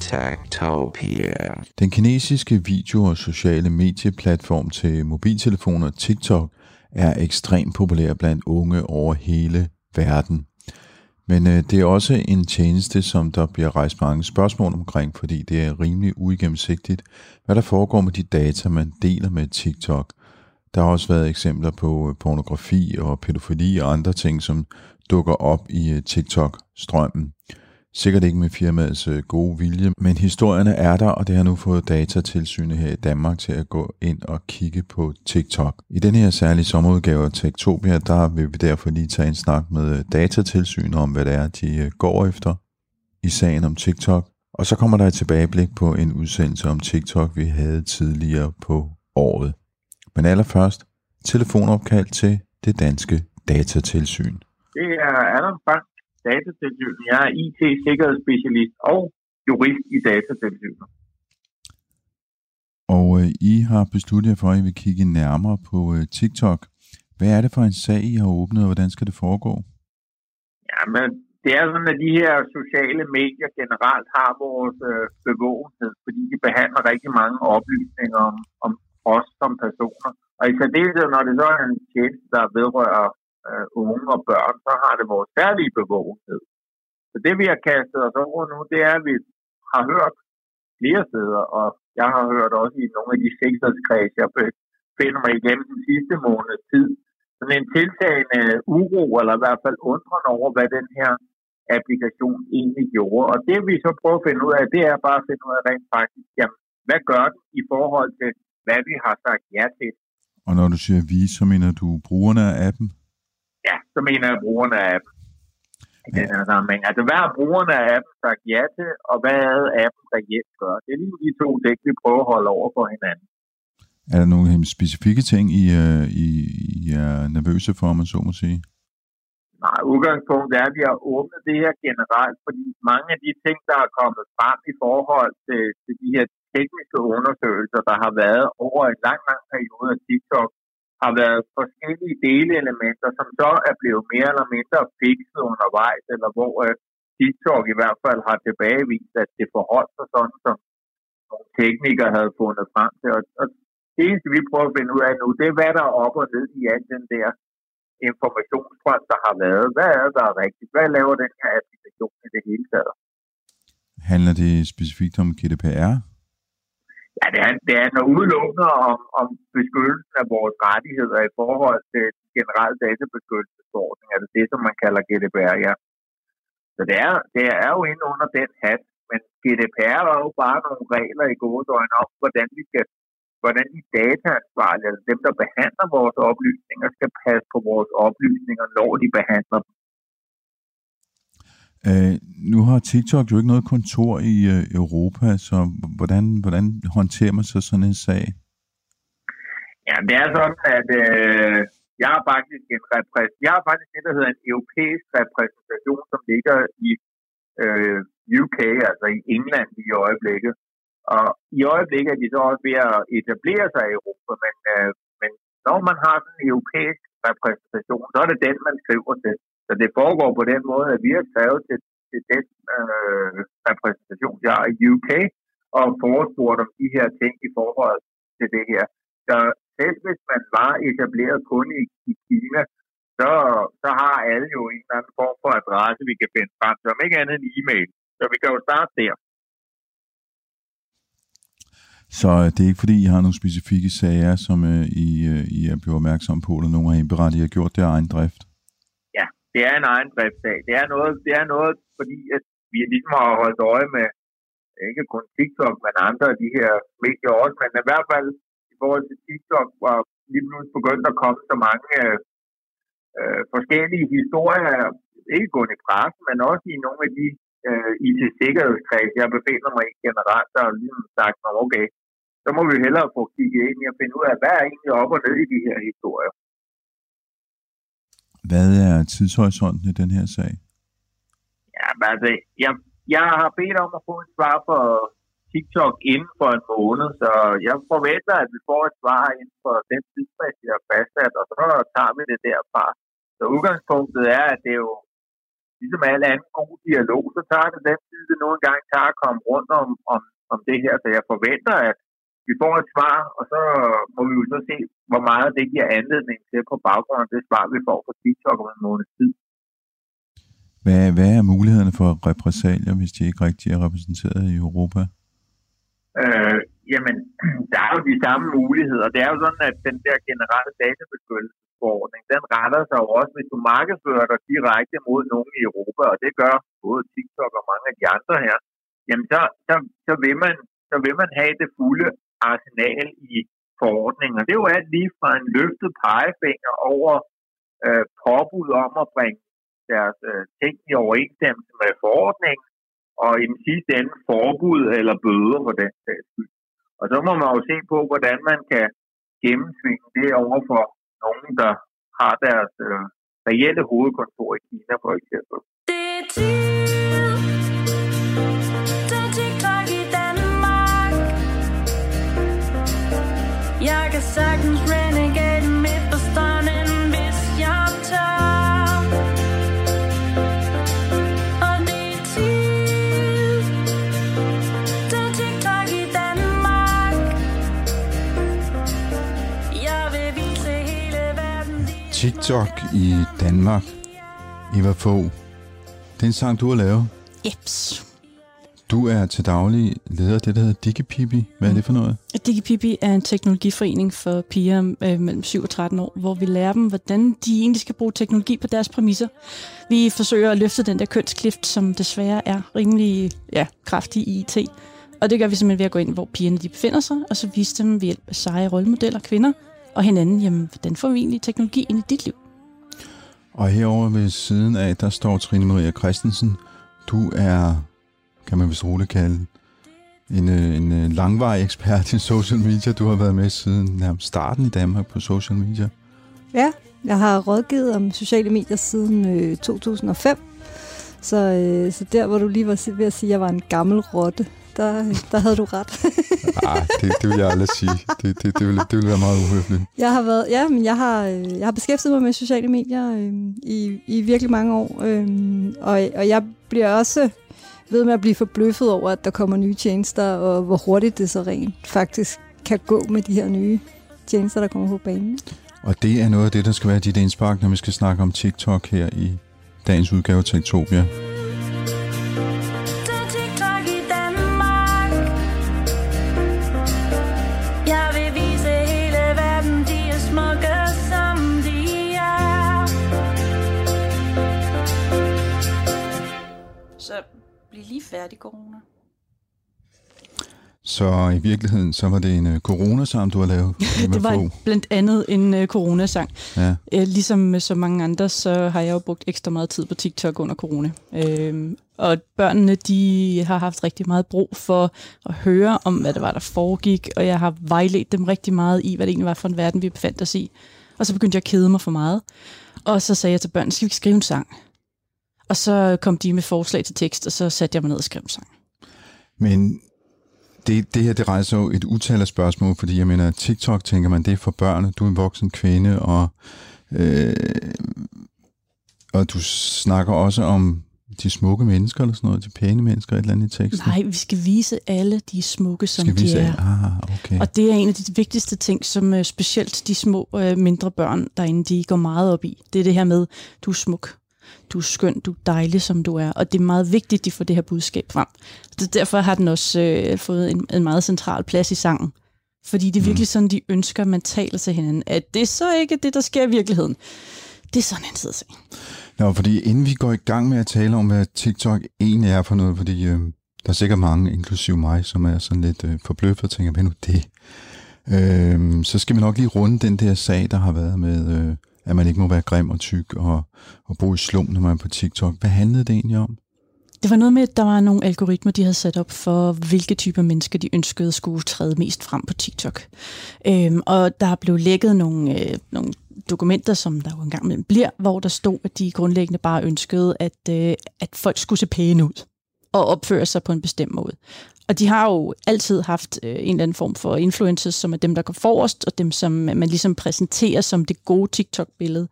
Tektopia. Den kinesiske video- og sociale medieplatform til mobiltelefoner TikTok er ekstremt populær blandt unge over hele verden. Men øh, det er også en tjeneste, som der bliver rejst mange spørgsmål omkring, fordi det er rimelig uigennemsigtigt, hvad der foregår med de data, man deler med TikTok. Der har også været eksempler på øh, pornografi og pædofili og andre ting, som dukker op i øh, TikTok-strømmen. Sikkert ikke med firmaets øh, gode vilje, men historierne er der, og det har nu fået datatilsynet her i Danmark til at gå ind og kigge på TikTok. I den her særlige sommerudgave af Tektopia, der vil vi derfor lige tage en snak med øh, datatilsynet om, hvad det er, de øh, går efter i sagen om TikTok. Og så kommer der et tilbageblik på en udsendelse om TikTok, vi havde tidligere på året. Men allerførst, telefonopkald til det danske datatilsyn. Det er Adam Bang datatilsynet. Jeg er IT-sikkerhedsspecialist og jurist i datatilsynet. Og øh, I har besluttet jer for, at I vil kigge nærmere på øh, TikTok. Hvad er det for en sag, I har åbnet, og hvordan skal det foregå? Jamen, det er sådan, at de her sociale medier generelt har vores øh, bevågenhed, fordi de behandler rigtig mange oplysninger om, om os som personer. Og i særdeleshed, når det så er en tjeneste, der vedrører øh, unge og børn, så har det vores særlige bevågenhed. Så det, vi har kastet os over nu, det er, at vi har hørt flere steder, og jeg har hørt også i nogle af de sikkerhedskreds, jeg finder mig igennem den sidste måneds tid, sådan en tiltagende uro, eller i hvert fald undren over, hvad den her applikation egentlig gjorde. Og det vi så prøver at finde ud af, det er bare at finde ud af rent faktisk, jamen, hvad gør den i forhold til, hvad vi har sagt ja til. Og når du siger vi, så mener du brugerne af appen? Ja, så mener jeg brugerne af appen. I den her sammenhæng. Altså, hvad har brugerne af appen sagt ja til, og hvad er appen reelt gør? Det er lige de to ting, vi prøver at holde over for hinanden. Er der nogle specifikke ting, I, uh, I, I er nervøse for, om man så må sige? Nej, udgangspunktet er, at vi har åbnet det her generelt, fordi mange af de ting, der er kommet frem i forhold til, til de her tekniske undersøgelser, der har været over en lang, lang periode af TikTok, har været forskellige delelementer, som så er blevet mere eller mindre fikset undervejs, eller hvor øh, uh, TikTok i hvert fald har tilbagevist, at det forholdt sig sådan, som nogle teknikere havde fundet frem til. Og, og det eneste, vi prøver at finde ud af nu, det er, hvad der er op og ned i al den der informationsstrøm, der har været. Hvad er der er rigtigt? Hvad laver den her applikation i det hele taget? Handler det specifikt om GDPR? Ja, det, er, det handler udelukkende om, om beskyttelsen af vores rettigheder i forhold til generel databeskyttelsesordning, altså det, som man kalder GDPR, ja. Så det er, det er jo inde under den hat, men GDPR er jo bare nogle regler i gode døgn om, hvordan vi skal hvordan de dataansvarlige, altså dem, der behandler vores oplysninger, skal passe på vores oplysninger, når de behandler dem. Øh, nu har TikTok jo ikke noget kontor i øh, Europa, så hvordan, hvordan håndterer man så sådan en sag? Ja, det er sådan, at øh, jeg har faktisk en repræs- jeg har faktisk det, der hedder en europæisk repræsentation, som ligger i øh, UK, altså i England i øjeblikket. Og i øjeblikket er de så også ved at etablere sig i Europa, men, øh, men når man har sådan en europæisk repræsentation, så er det den, man skriver til. Så det foregår på den måde, at vi har skrevet til, til den øh, repræsentation, jeg er i UK, og forespurgt om de her ting i forhold til det her. Så selv hvis man var etableret kun i, i Kina, så, så har alle jo en eller anden form for adresse, vi kan finde frem til, om ikke andet end e-mail. Så vi kan jo starte der. Så øh, det er ikke fordi, I har nogle specifikke sager, som øh, I, øh, I er blevet opmærksom på, eller nogen har indberettet, I har gjort det af egen drift? Det er en egen driftssag. Det er noget, det er noget fordi at vi ligesom har holdt øje med, ikke kun TikTok, men andre af de her medier også, men i hvert fald i forhold til TikTok var lige pludselig begyndt at komme så mange øh, forskellige historier, ikke kun i pressen, men også i nogle af de øh, IT-sikkerhedskreds, jeg befinder mig i generelt, der har ligesom sagt, okay, så må vi hellere få kigget ind i og finde ud af, hvad er egentlig op og ned i de her historier. Hvad er tidshorisonten i den her sag? Ja, men altså, jeg, jeg har bedt om at få et svar for TikTok inden for en måned, så jeg forventer, at vi får et svar inden for den tidsfrist, jeg har fastsat, og så tager vi det derfra. Så udgangspunktet er, at det er jo ligesom alle anden god dialog, så tager det den tid, det nu engang tager at komme rundt om, om, om det her. Så jeg forventer, at vi får et svar, og så må vi jo så se, hvor meget det giver anledning til på baggrund af det svar, vi får fra TikTok om en måneds tid. Hvad, hvad er mulighederne for repressalier, hvis de ikke rigtig er repræsenteret i Europa? Øh, jamen, der er jo de samme muligheder. Det er jo sådan, at den der generelle databeskyttelsesforordning, den retter sig jo også, hvis du markedsfører dig direkte mod nogen i Europa, og det gør både TikTok og mange af de andre her, jamen så, så, så, vil, man, så vil man have det fulde arsenal i forordningen. Og det er jo alt lige fra en løftet pegefinger over øh, påbud om at bringe deres øh, ting i overensstemmelse med forordningen, og i den sidste ende forbud eller bøder for den sags skyld. Og så må man jo se på, hvordan man kan gennemsvinge det over for nogen, der har deres øh, reelle hovedkontor i Kina for eksempel. Jeg TikTok i Danmark. Eva Fogh. Det er en sang, du har lavet. Jeps. Du er til daglig leder af det, der hedder DigiPipi. Hvad er det for noget? DigiPipi er en teknologiforening for piger øh, mellem 7 og 13 år, hvor vi lærer dem, hvordan de egentlig skal bruge teknologi på deres præmisser. Vi forsøger at løfte den der kønsklift, som desværre er rimelig ja, kraftig i IT. Og det gør vi simpelthen ved at gå ind, hvor pigerne de befinder sig, og så vise dem ved hjælp af seje rollemodeller, kvinder og hinanden, jamen, hvordan får vi egentlig teknologi ind i dit liv? Og herover ved siden af, der står Trine Maria Christensen. Du er kan man vist roligt kalde en, øh, en øh, langvarig ekspert i social media. Du har været med siden nærmest starten i Danmark på social media. Ja, jeg har rådgivet om sociale medier siden øh, 2005. Så, øh, så der, hvor du lige var ved at sige, at jeg var en gammel rotte, der, der havde du ret. Nej, det, det vil jeg aldrig sige. Det, det, det, vil, det vil være meget uhøfligt. Jeg har været, ja, men jeg har, jeg har beskæftiget mig med sociale medier øh, i, i virkelig mange år, øh, og, og jeg bliver også ved med at blive forbløffet over, at der kommer nye tjenester, og hvor hurtigt det så rent faktisk kan gå med de her nye tjenester, der kommer på banen. Og det er noget af det, der skal være dit indspark, når vi skal snakke om TikTok her i dagens udgave af Tektopia. Færdig, corona. Så i virkeligheden, så var det en uh, coronasang, du har lavet? det var blandt andet en uh, coronasang. Ja. Uh, ligesom med så mange andre, så har jeg jo brugt ekstra meget tid på TikTok under corona. Uh, og børnene, de har haft rigtig meget brug for at høre om, hvad det var, der foregik, og jeg har vejledt dem rigtig meget i, hvad det egentlig var for en verden, vi befandt os i. Og så begyndte jeg at kede mig for meget. Og så sagde jeg til børnene, skal vi ikke skrive en sang? Og så kom de med forslag til tekst, og så satte jeg mig ned og skrev en sang. Men det, det her, det rejser jo et utal af spørgsmål, fordi jeg mener, TikTok, tænker man, det er for børn, du er en voksen kvinde, og, øh, og du snakker også om de smukke mennesker, eller sådan noget, de pæne mennesker, et eller andet i teksten? Nej, vi skal vise alle de smukke, som skal de vise, er. Ah, okay. Og det er en af de vigtigste ting, som uh, specielt de små, uh, mindre børn derinde, de går meget op i. Det er det her med, du er smuk, du er skøn, du er dejlig, som du er. Og det er meget vigtigt, at de får det her budskab frem. Så derfor har den også øh, fået en, en meget central plads i sangen. Fordi det er virkelig mm. sådan, de ønsker, at man taler til hinanden. At det er så ikke det, der sker i virkeligheden. Det er sådan en tid se. Nå, fordi inden vi går i gang med at tale om, hvad TikTok egentlig er for noget, fordi øh, der er sikkert mange, inklusive mig, som er sådan lidt øh, forbløffet og tænker, hvad nu det? Øh, så skal vi nok lige runde den der sag, der har været med øh, at man ikke må være grim og tyk og, og bo i slum, når man er på TikTok. Hvad handlede det egentlig om? det var noget med, at der var nogle algoritmer, de havde sat op for, hvilke typer mennesker de ønskede skulle træde mest frem på TikTok. Øhm, og der blev lækket nogle, øh, nogle dokumenter, som der jo engang med bliver, hvor der stod, at de grundlæggende bare ønskede, at, øh, at folk skulle se pæne ud og opføre sig på en bestemt måde. Og de har jo altid haft øh, en eller anden form for influencers, som er dem, der går forrest, og dem, som man ligesom præsenterer som det gode TikTok-billede.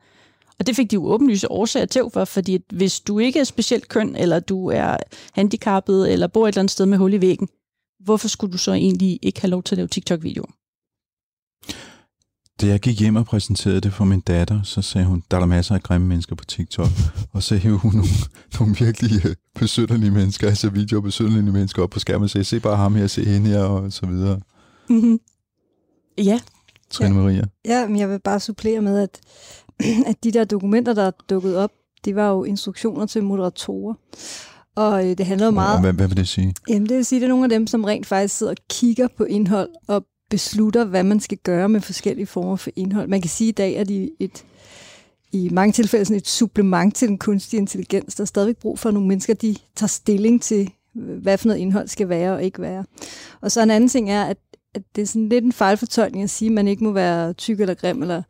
Og det fik de jo åbenlyse årsager til for, fordi hvis du ikke er specielt køn, eller du er handicappet, eller bor et eller andet sted med hul i væggen, hvorfor skulle du så egentlig ikke have lov til at lave TikTok-videoer? Da jeg gik hjem og præsenterede det for min datter, så sagde hun, der er der masser af grimme mennesker på TikTok. og så hævde hun nogle, nogle virkelig øh, besønderlige mennesker, altså videoer besønderlige mennesker op på skærmen og sagde, se bare ham her, se hende her, og så videre. Mm-hmm. Ja. Trine Maria. Ja, men jeg vil bare supplere med, at, at de der dokumenter, der er dukket op, det var jo instruktioner til moderatorer. Og øh, det handler jo meget... hvad, hvad vil det sige? Jamen, det vil sige, at det er nogle af dem, som rent faktisk sidder og kigger på indhold og beslutter, hvad man skal gøre med forskellige former for indhold. Man kan sige, at i dag er de et, i mange tilfælde sådan et supplement til den kunstige intelligens. Der er stadigvæk brug for, at nogle mennesker de tager stilling til, hvad for noget indhold skal være og ikke være. Og så en anden ting er, at, at det er sådan lidt en fejlfortolkning at sige, at man ikke må være tyk eller grim eller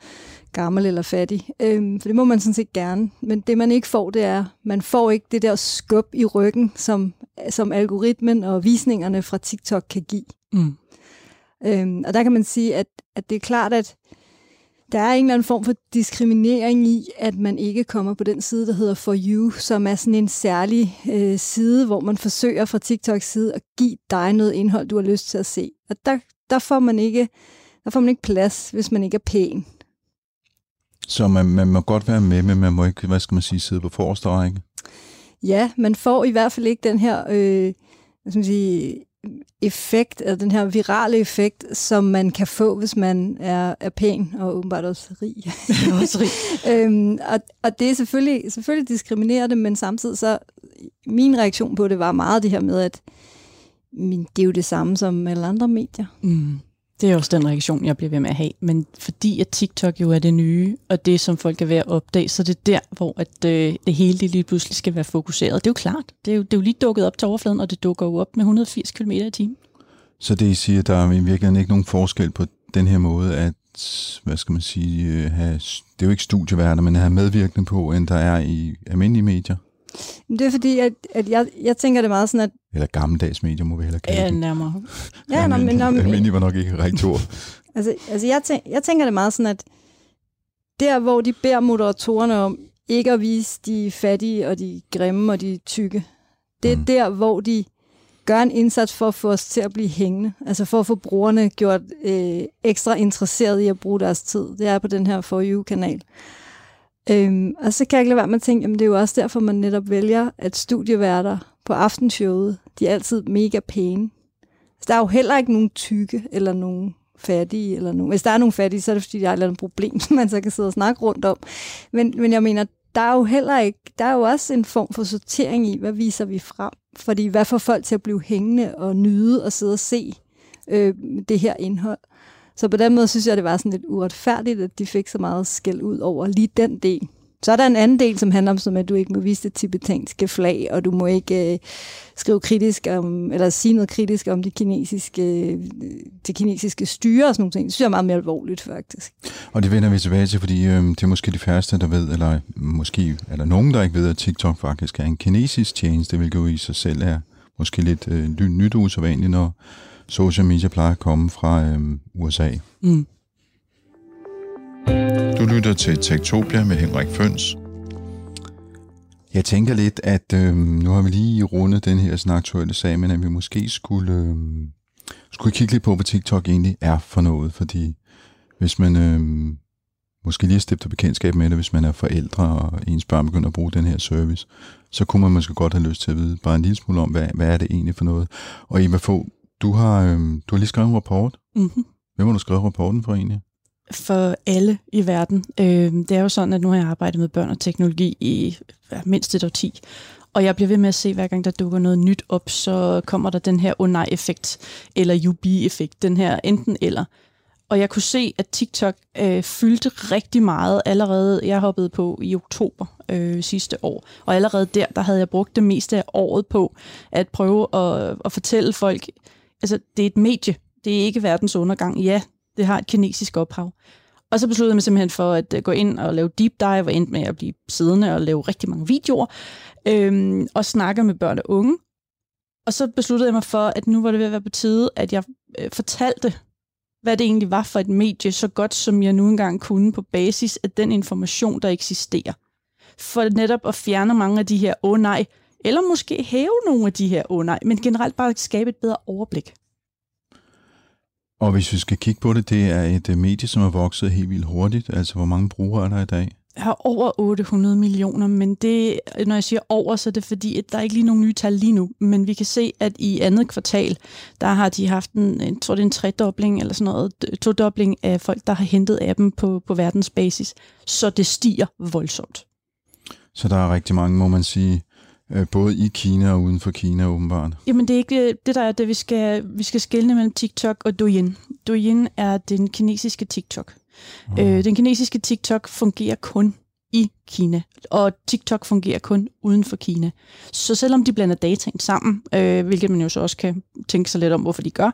gammel eller fattig. Øhm, for det må man sådan set gerne. Men det man ikke får, det er, man får ikke det der skub i ryggen, som, som algoritmen og visningerne fra TikTok kan give. Mm. Øhm, og der kan man sige, at, at det er klart, at der er en eller anden form for diskriminering i, at man ikke kommer på den side, der hedder For You, som er sådan en særlig øh, side, hvor man forsøger fra TikToks side at give dig noget indhold, du har lyst til at se. Og der, der, får, man ikke, der får man ikke plads, hvis man ikke er pæn. Så man, man må godt være med, men man må ikke, hvad skal man sige, sidde på forreste række? Ja, man får i hvert fald ikke den her øh, hvad skal man sige, effekt, altså den her virale effekt, som man kan få, hvis man er, er pæn og åbenbart også rig. også rig. øhm, og, og det er selvfølgelig, selvfølgelig diskriminerende, men samtidig så, min reaktion på det var meget det her med, at min, det er jo det samme som alle andre medier. Mm. Det er også den reaktion, jeg bliver ved med at have. Men fordi at TikTok jo er det nye, og det, som folk er ved at opdage, så det er der, hvor at, øh, det hele det lige pludselig skal være fokuseret. Det er jo klart. Det er jo, det er jo lige dukket op til overfladen, og det dukker jo op med 180 km i timen. Så det I siger, der er i virkeligheden ikke nogen forskel på den her måde at, hvad skal man sige, øh, have, det er jo ikke studieværter, men at have medvirkende på, end der er i almindelige medier? Det er fordi, at, at jeg, jeg tænker det meget sådan, at... Eller gammeldags medier, må vi heller kalde Ja, nærmere. ja, nå, men... Almindelig var nok ikke rigtig ord. altså, altså jeg, tænker, jeg tænker det meget sådan, at der, hvor de beder moderatorerne om ikke at vise de fattige og de grimme og de tykke, det er mm. der, hvor de gør en indsats for at få os til at blive hængende. Altså for at få brugerne gjort øh, ekstra interesseret i at bruge deres tid. Det er på den her For You-kanal. Øhm, og så kan jeg ikke lade være med at tænke, jamen det er jo også derfor, man netop vælger, at studieværter på aftenshowet, de er altid mega pæne. Så der er jo heller ikke nogen tykke eller nogen fattige. Eller nogen. Hvis der er nogen fattige, så er det fordi, der er et eller andet problem, som man så kan sidde og snakke rundt om. Men, men jeg mener, der er jo heller ikke, der er jo også en form for sortering i, hvad viser vi frem. Fordi hvad får folk til at blive hængende og nyde og sidde og se øh, det her indhold. Så på den måde synes jeg, det var sådan lidt uretfærdigt, at de fik så meget skæld ud over lige den del. Så er der en anden del, som handler om, som at du ikke må vise det tibetanske flag, og du må ikke øh, skrive kritisk om, eller sige noget kritisk om det kinesiske, øh, det kinesiske styre og sådan noget. Det synes jeg er meget mere alvorligt, faktisk. Og det vender vi tilbage til, fordi øh, det er måske de færreste, der ved, eller måske eller nogen, der ikke ved, at TikTok faktisk er en kinesisk tjeneste, hvilket jo i sig selv er måske lidt øh, nyt usædvanligt, når social media plejer at komme fra øh, USA. Mm. Du lytter til Tektopia med Henrik Føns. Jeg tænker lidt, at øh, nu har vi lige rundet den her sådan aktuelle sag, men at vi måske skulle, øh, skulle kigge lidt på, hvad TikTok egentlig er for noget. Fordi hvis man øh, måske lige har stiftet bekendtskab med det, hvis man er forældre, og ens børn begynder at bruge den her service, så kunne man måske godt have lyst til at vide bare en lille smule om, hvad, hvad er det egentlig for noget. Og Eva få du har, øh, du har lige skrevet en rapport. Mm-hmm. Hvem har du skrevet rapporten for egentlig? For alle i verden. Øh, det er jo sådan, at nu har jeg arbejdet med børn og teknologi i ja, mindst et år 10. Og jeg bliver ved med at se, hver gang der dukker noget nyt op, så kommer der den her oh nej-effekt, eller UB-effekt, den her enten eller. Og jeg kunne se, at TikTok øh, fyldte rigtig meget allerede. Jeg hoppede på i oktober øh, sidste år. Og allerede der, der havde jeg brugt det meste af året på at prøve at, at fortælle folk, altså det er et medie. Det er ikke verdens undergang. Ja, det har et kinesisk ophav. Og så besluttede jeg mig simpelthen for at øh, gå ind og lave deep dive, og endte med at blive siddende og lave rigtig mange videoer, øhm, og snakke med børn og unge. Og så besluttede jeg mig for, at nu var det ved at være på tide, at jeg øh, fortalte, hvad det egentlig var for et medie, så godt som jeg nu engang kunne på basis af den information, der eksisterer. For netop at fjerne mange af de her åh oh, nej, eller måske hæve nogle af de her nej, men generelt bare skabe et bedre overblik. Og hvis vi skal kigge på det, det er et øh, medie, som er vokset helt vildt hurtigt. Altså, hvor mange brugere er der i dag? Har over 800 millioner, men det, når jeg siger over, så er det fordi, at der er ikke lige nogen nye tal lige nu. Men vi kan se, at i andet kvartal, der har de haft en, jeg tror det er en tredobling eller sådan noget, todobling af folk, der har hentet appen på, på verdensbasis. Så det stiger voldsomt. Så der er rigtig mange, må man sige, både i Kina og uden for Kina åbenbart. Jamen det er ikke øh, det, der er det, vi skal, vi skal skelne mellem TikTok og Douyin. Douyin er den kinesiske TikTok. Oh. Øh, den kinesiske TikTok fungerer kun i Kina, og TikTok fungerer kun uden for Kina. Så selvom de blander dataen sammen, øh, hvilket man jo så også kan tænke sig lidt om, hvorfor de gør,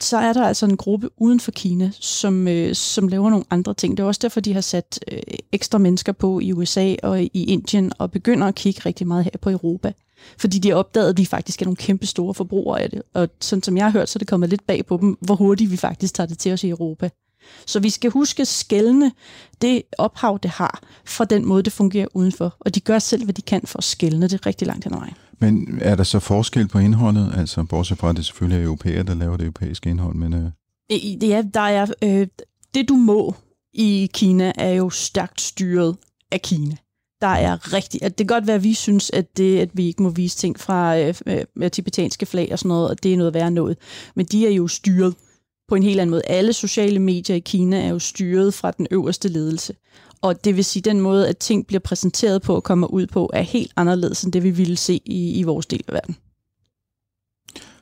så er der altså en gruppe uden for Kina, som, øh, som laver nogle andre ting. Det er også derfor, de har sat øh, ekstra mennesker på i USA og i Indien, og begynder at kigge rigtig meget her på Europa. Fordi de har opdaget, at vi faktisk er nogle kæmpe store forbrugere af det. Og sådan som jeg har hørt, så er det kommet lidt bag på dem, hvor hurtigt vi faktisk tager det til os i Europa. Så vi skal huske at skælne det ophav, det har, fra den måde, det fungerer udenfor. Og de gør selv, hvad de kan for at skælne det rigtig langt hen ad vejen. Men er der så forskel på indholdet? Altså, bortset fra, at det selvfølgelig er europæer, der laver det europæiske indhold, men... Øh... Ja, der er... Øh, det, du må i Kina, er jo stærkt styret af Kina. Der er rigtig... At det kan godt være, at vi synes, at, det, at vi ikke må vise ting fra øh, øh, tibetanske flag og sådan noget, og det er noget værre noget. Men de er jo styret på en helt anden måde. Alle sociale medier i Kina er jo styret fra den øverste ledelse. Og det vil sige, at den måde, at ting bliver præsenteret på og kommer ud på, er helt anderledes end det, vi ville se i, i vores del af verden.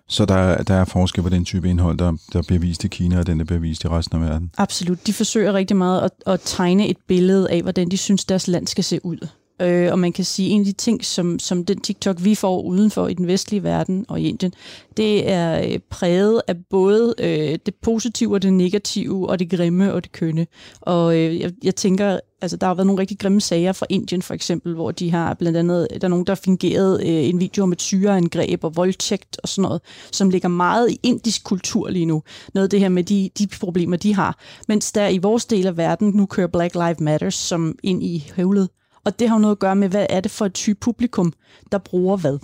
Så der, der er forskel på den type indhold, der, der bliver vist i Kina, og den, der bliver vist i resten af verden? Absolut. De forsøger rigtig meget at, at tegne et billede af, hvordan de synes, deres land skal se ud. Øh, og man kan sige, at en af de ting, som, som den TikTok, vi får udenfor i den vestlige verden og i Indien, det er øh, præget af både øh, det positive og det negative, og det grimme og det kønne. Og øh, jeg, jeg tænker, altså der har været nogle rigtig grimme sager fra Indien for eksempel, hvor de har blandt andet, der er nogen, der har fingeret øh, en video om et syreangreb og voldtægt og sådan noget, som ligger meget i indisk kultur lige nu. Noget af det her med de, de problemer, de har. Mens der i vores del af verden nu kører Black Lives Matter som ind i høvlet. Og det har jo noget at gøre med, hvad er det for et type publikum, der bruger hvad.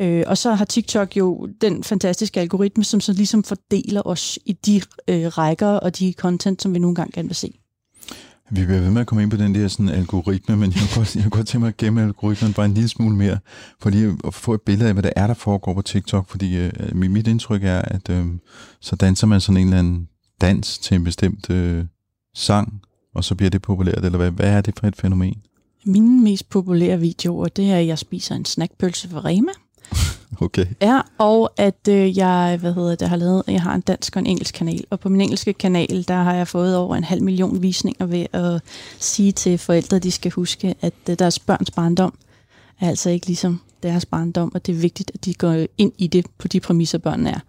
Øh, og så har TikTok jo den fantastiske algoritme, som så ligesom fordeler os i de øh, rækker og de content, som vi nogle gange gerne vil se. Vi bliver ved med at komme ind på den der sådan, algoritme, men jeg kunne godt, jeg kunne godt tænke mig at gemme algoritmen bare en lille smule mere, for lige at få et billede af, hvad der er, der foregår på TikTok, fordi øh, mit indtryk er, at øh, så danser man sådan en eller anden dans til en bestemt øh, sang, og så bliver det populært, eller hvad, hvad er det for et fænomen? Mine mest populære videoer, det er, at jeg spiser en snackpølse for Rema. Okay. Ja, og at øh, jeg, hvad hedder det, har lavet, jeg har en dansk og en engelsk kanal, og på min engelske kanal, der har jeg fået over en halv million visninger ved at sige til forældre, at de skal huske, at øh, deres børns barndom er altså ikke ligesom deres barndom, og det er vigtigt, at de går ind i det på de præmisser, børnene er.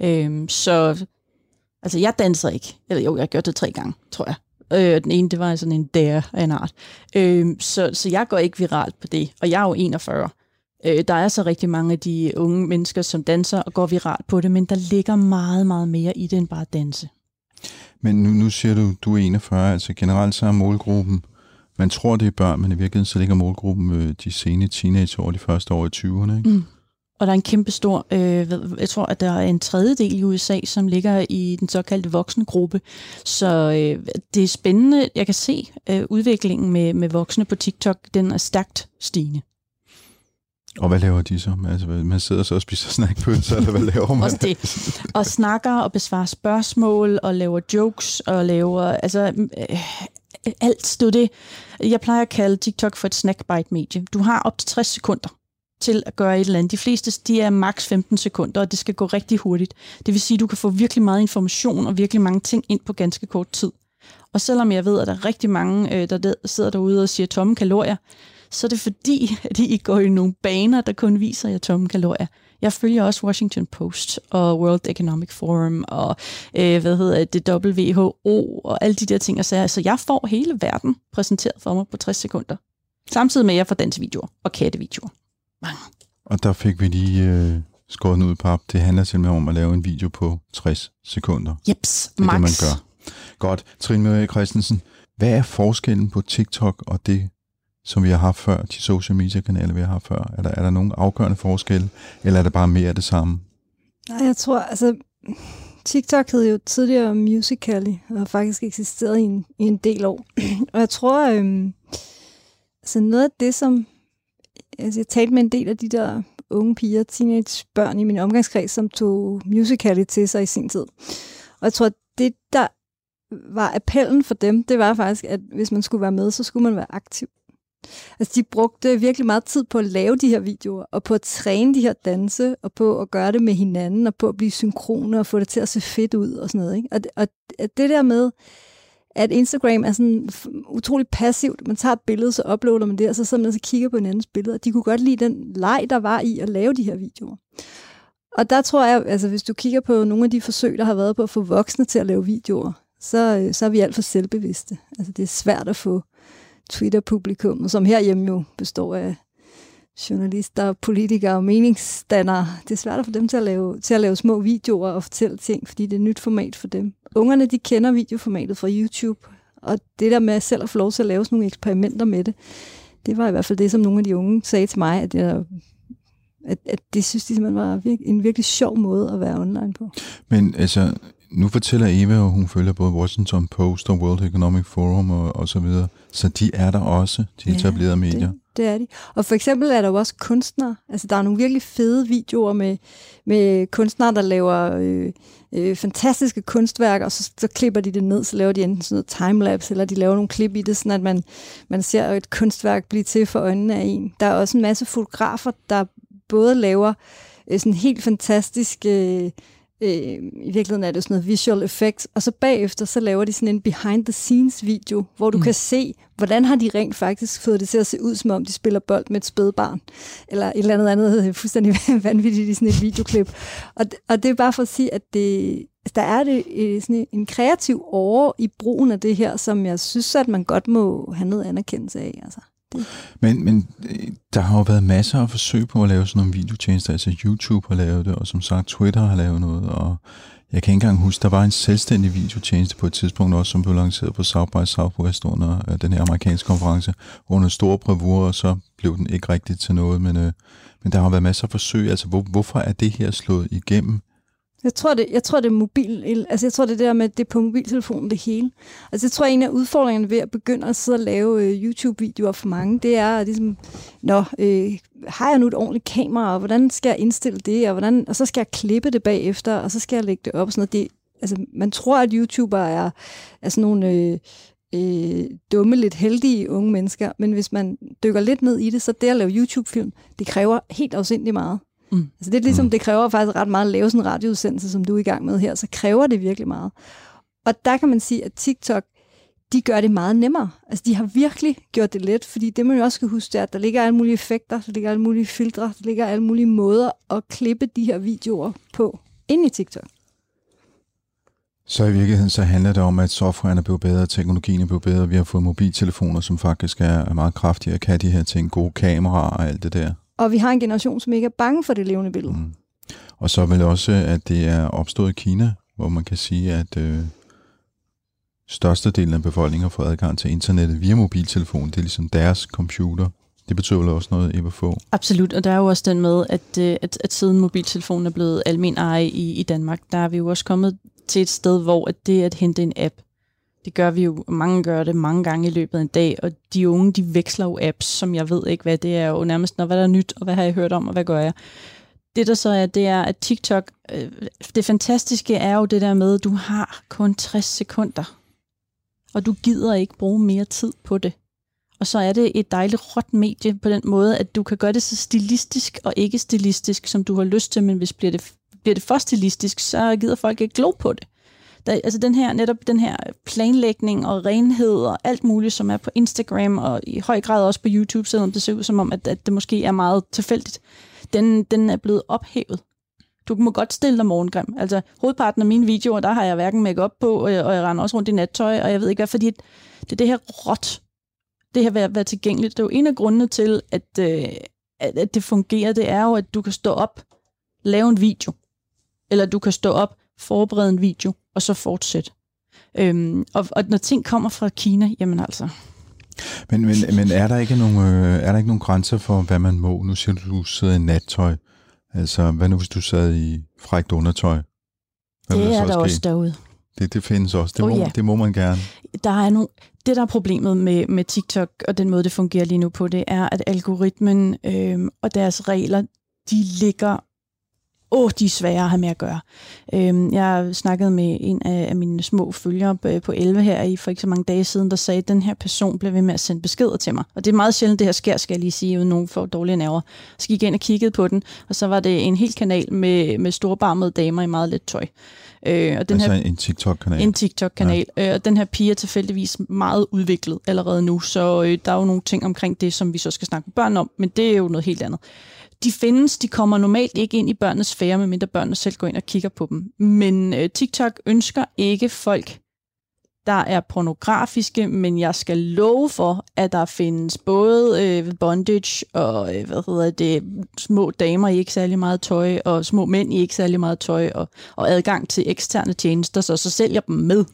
Øhm, så altså, jeg danser ikke. Eller jo, jeg har gjort det tre gange, tror jeg. Øh, den ene, det var sådan en dare af en art. Øh, så, så jeg går ikke viralt på det, og jeg er jo 41. Øh, der er så rigtig mange af de unge mennesker, som danser og går viralt på det, men der ligger meget, meget mere i det end bare at danse. Men nu, nu siger du, du er 41, altså generelt så er målgruppen, man tror det er børn, men i virkeligheden så ligger målgruppen øh, de sene teenageår, de første år i 20'erne, ikke? Mm. Og der er en kæmpe stor, øh, jeg tror, at der er en tredjedel i USA, som ligger i den såkaldte voksne gruppe. Så øh, det er spændende. Jeg kan se øh, udviklingen med, med voksne på TikTok, den er stærkt stigende. Og hvad laver de så? Altså, man sidder så og spiser snackpølser, eller hvad laver man? Også det. Og snakker og besvarer spørgsmål, og laver jokes, og laver... Altså, øh, alt stod det. Jeg plejer at kalde TikTok for et snackbite-medie. Du har op til 60 sekunder til at gøre et eller andet. De fleste de er maks 15 sekunder, og det skal gå rigtig hurtigt. Det vil sige, at du kan få virkelig meget information og virkelig mange ting ind på ganske kort tid. Og selvom jeg ved, at der er rigtig mange, øh, der sidder derude og siger tomme kalorier, så er det fordi, at I går i nogle baner, der kun viser jer tomme kalorier. Jeg følger også Washington Post og World Economic Forum og øh, hvad hedder det, WHO og alle de der ting. Så, så jeg får hele verden præsenteret for mig på 60 sekunder. Samtidig med, at jeg får dansevideoer og kattevideoer. Mange. Og der fik vi lige øh, skåret ud på pap. Det handler simpelthen om at lave en video på 60 sekunder. Jeps, det er max. det, man gør. Godt. Trine Møge Christensen, hvad er forskellen på TikTok og det, som vi har haft før, de social media kanaler, vi har haft før? Er der, er der nogen afgørende forskel, eller er det bare mere af det samme? Nej, jeg tror, altså, TikTok hed jo tidligere Musical.ly, og har faktisk eksisteret i en, i en del år. og jeg tror, øhm, altså noget af det, som... Altså, jeg talte med en del af de der unge piger, teenagebørn i min omgangskreds, som tog musicality til sig i sin tid. Og jeg tror, det, der var appellen for dem, det var faktisk, at hvis man skulle være med, så skulle man være aktiv. Altså, de brugte virkelig meget tid på at lave de her videoer, og på at træne de her danse, og på at gøre det med hinanden, og på at blive synkrone, og få det til at se fedt ud, og sådan noget. Ikke? Og, og det der med, at Instagram er sådan utrolig passivt. Man tager et billede, så uploader man det, og så sidder man og kigger på en andens billede. Og de kunne godt lide den leg, der var i at lave de her videoer. Og der tror jeg, altså hvis du kigger på nogle af de forsøg, der har været på at få voksne til at lave videoer, så, øh, så er vi alt for selvbevidste. Altså det er svært at få Twitter-publikum, som herhjemme jo består af journalister, politikere og meningsdannere. Det er svært at få dem til at, lave, til at lave små videoer og fortælle ting, fordi det er et nyt format for dem. Ungerne, de kender videoformatet fra YouTube, og det der med selv at få lov til at lave sådan nogle eksperimenter med det, det var i hvert fald det, som nogle af de unge sagde til mig, at jeg at, at det synes de simpelthen var en virkelig sjov måde at være online på. Men altså, nu fortæller Eva, at hun følger både Washington Post og World Economic Forum og, og så videre. Så de er der også, de etablerede ja, medier. Det, det er de. Og for eksempel er der jo også kunstnere. Altså, der er nogle virkelig fede videoer med, med kunstnere, der laver øh, øh, fantastiske kunstværker, og så, så klipper de det ned, så laver de enten sådan noget timelapse, eller de laver nogle klip i det, sådan at man, man ser et kunstværk blive til for øjnene af en. Der er også en masse fotografer, der både laver øh, sådan helt fantastiske... Øh, Øh, I virkeligheden er det sådan noget visual effects, og så bagefter så laver de sådan en behind the scenes video, hvor du mm. kan se, hvordan har de rent faktisk fået det til at se ud, som om de spiller bold med et spædbarn, eller et eller andet andet fuldstændig vanvittigt i sådan et videoklip. Og, og det er bare for at sige, at det, der er det øh, sådan en kreativ over i brugen af det her, som jeg synes, at man godt må have noget anerkendelse af. Altså. Men, men øh, der har jo været masser af forsøg på at lave sådan nogle videotjenester. Altså YouTube har lavet det, og som sagt Twitter har lavet noget. Og jeg kan ikke engang huske, der var en selvstændig videotjeneste på et tidspunkt også, som blev lanceret på South by Southwest under øh, den her amerikanske konference. Under store bravur, og så blev den ikke rigtigt til noget. Men, øh, men der har været masser af forsøg. Altså hvor, hvorfor er det her slået igennem? Jeg tror, det, jeg tror, det er mobil, altså jeg tror, det der med, at det er på mobiltelefonen det hele. Altså jeg tror, en af udfordringerne ved at begynde at sidde og lave øh, YouTube-videoer for mange, det er ligesom, nå, øh, har jeg nu et ordentligt kamera, og hvordan skal jeg indstille det, og, hvordan, og så skal jeg klippe det bagefter, og så skal jeg lægge det op og sådan noget. Det, altså, man tror, at YouTuber er, er sådan nogle øh, øh, dumme, lidt heldige unge mennesker, men hvis man dykker lidt ned i det, så det at lave YouTube-film, det kræver helt afsindigt meget. Mm. Altså det er ligesom, mm. det kræver faktisk ret meget at lave sådan en radioudsendelse, som du er i gang med her, så kræver det virkelig meget. Og der kan man sige, at TikTok, de gør det meget nemmere. Altså de har virkelig gjort det let, fordi det man jo også skal huske, det er, at der ligger alle mulige effekter, der ligger alle mulige filtre, der ligger alle mulige måder at klippe de her videoer på ind i TikTok. Så i virkeligheden så handler det om, at softwaren er blevet bedre, teknologien er blevet bedre, vi har fået mobiltelefoner, som faktisk er meget kraftige og kan de her ting, gode kameraer og alt det der. Og vi har en generation, som ikke er bange for det levende billede. Mm. Og så vel også, at det er opstået i Kina, hvor man kan sige, at øh, størstedelen af befolkningen har fået adgang til internettet via mobiltelefon. Det er ligesom deres computer. Det betyder vel også noget, Eva få. Absolut, og der er jo også den med, at, øh, at, at siden mobiltelefonen er blevet almen eje i, i Danmark, der er vi jo også kommet til et sted, hvor at det at hente en app, det gør vi jo, mange gør det mange gange i løbet af en dag, og de unge, de veksler jo apps, som jeg ved ikke, hvad det er og nærmest, når hvad der er nyt, og hvad har jeg hørt om, og hvad gør jeg? Det der så er, det er, at TikTok, øh, det fantastiske er jo det der med, at du har kun 60 sekunder, og du gider ikke bruge mere tid på det. og så er det et dejligt råt medie på den måde, at du kan gøre det så stilistisk og ikke stilistisk, som du har lyst til, men hvis bliver det, bliver det for stilistisk, så gider folk ikke glo på det. Der, altså den her, netop den her planlægning og renhed og alt muligt, som er på Instagram og i høj grad også på YouTube, selvom det ser ud som om, at, at det måske er meget tilfældigt, den, den er blevet ophævet. Du må godt stille dig morgengrim. Altså, hovedparten af mine videoer, der har jeg hverken make på, og jeg, og jeg render også rundt i nattøj, og jeg ved ikke hvad, fordi det er det her råt, det her ved være tilgængeligt. Det er jo en af grundene til, at, øh, at, at det fungerer, det er jo, at du kan stå op, lave en video, eller du kan stå op, forberede en video, og så fortsætte. Øhm, og, og når ting kommer fra Kina, jamen altså... Men, men, men er, der ikke nogen, øh, er der ikke nogen grænser for, hvad man må? Nu siger du, du sidder i nattøj. Altså, hvad nu hvis du sad i frækt undertøj? Hvad det er der ske? også derude. Det, det findes også. Det, oh, må, ja. det må man gerne. Der er nogle, det, der er problemet med, med TikTok og den måde, det fungerer lige nu på, det er, at algoritmen øh, og deres regler, de ligger åh, oh, de er svære at have med at gøre. Øhm, jeg snakkede med en af, mine små følgere på 11 her i for ikke så mange dage siden, der sagde, at den her person blev ved med at sende beskeder til mig. Og det er meget sjældent, det her sker, skal jeg lige sige, uden nogen får dårlige nerver. Så gik jeg ind og kiggede på den, og så var det en hel kanal med, med storbarmede damer i meget let tøj. Øh, og den altså her, en TikTok-kanal? En TikTok-kanal. Ja. Øh, og den her pige er tilfældigvis meget udviklet allerede nu, så øh, der er jo nogle ting omkring det, som vi så skal snakke med børn om, men det er jo noget helt andet de findes, de kommer normalt ikke ind i børnenes sfære, medmindre børnene selv går ind og kigger på dem. Men øh, TikTok ønsker ikke folk, der er pornografiske, men jeg skal love for, at der findes både øh, bondage og øh, hvad hedder det, små damer i ikke særlig meget tøj, og små mænd i ikke særlig meget tøj, og, og adgang til eksterne tjenester, så så sælger dem med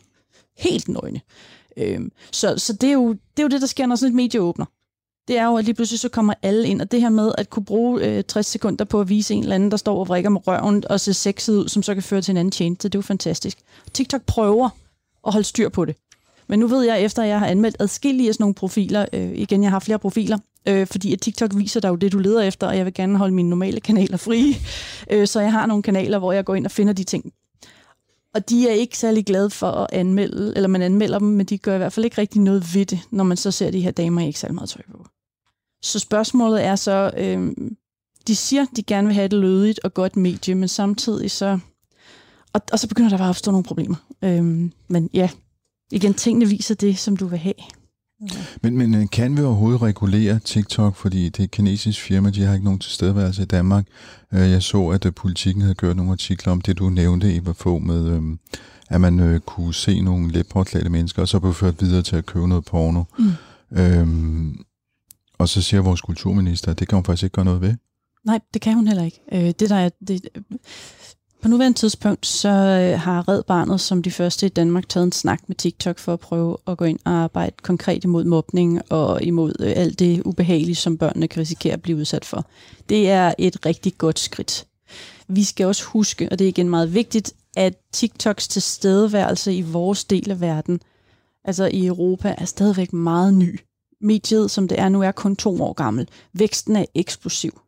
helt nøgne. Øh, så så det, er jo, det er jo det, der sker, når sådan et medie åbner det er jo, at lige pludselig så kommer alle ind, og det her med at kunne bruge øh, 60 sekunder på at vise en eller anden, der står og vrikker med røven og ser sexet ud, som så kan føre til en anden tjeneste, det er jo fantastisk. TikTok prøver at holde styr på det. Men nu ved jeg, efter at jeg har anmeldt adskillige af sådan nogle profiler, øh, igen, jeg har flere profiler, øh, fordi at TikTok viser dig jo det, du leder efter, og jeg vil gerne holde mine normale kanaler fri. Øh, så jeg har nogle kanaler, hvor jeg går ind og finder de ting. Og de er ikke særlig glade for at anmelde, eller man anmelder dem, men de gør i hvert fald ikke rigtig noget ved det, når man så ser de her damer ikke særlig meget tøj på. Så spørgsmålet er så, øh, de siger, de gerne vil have et lødigt og godt medie, men samtidig så, og, og så begynder der bare at opstå nogle problemer. Øh, men ja, igen, tingene viser det, som du vil have. Okay. Men, men øh, kan vi overhovedet regulere TikTok, fordi det er et kinesisk firma, de har ikke nogen tilstedeværelse i Danmark. Øh, jeg så, at øh, politikken havde gjort nogle artikler om det, du nævnte, Eva få med, øhm, at man kunne se nogle let mennesker, og så blive ført videre til at købe noget porno. Mm. Øhm, og så siger vores kulturminister, at det kan hun faktisk ikke gøre noget ved. Nej, det kan hun heller ikke. Øh, det der er, det, på nuværende tidspunkt, så øh, har Red Barnet som de første i Danmark taget en snak med TikTok for at prøve at gå ind og arbejde konkret imod mobning og imod øh, alt det ubehagelige, som børnene kan risikere at blive udsat for. Det er et rigtig godt skridt. Vi skal også huske, og det er igen meget vigtigt, at TikToks tilstedeværelse i vores del af verden, altså i Europa, er stadigvæk meget ny mediet, som det er nu, er kun to år gammel. Væksten er eksplosiv.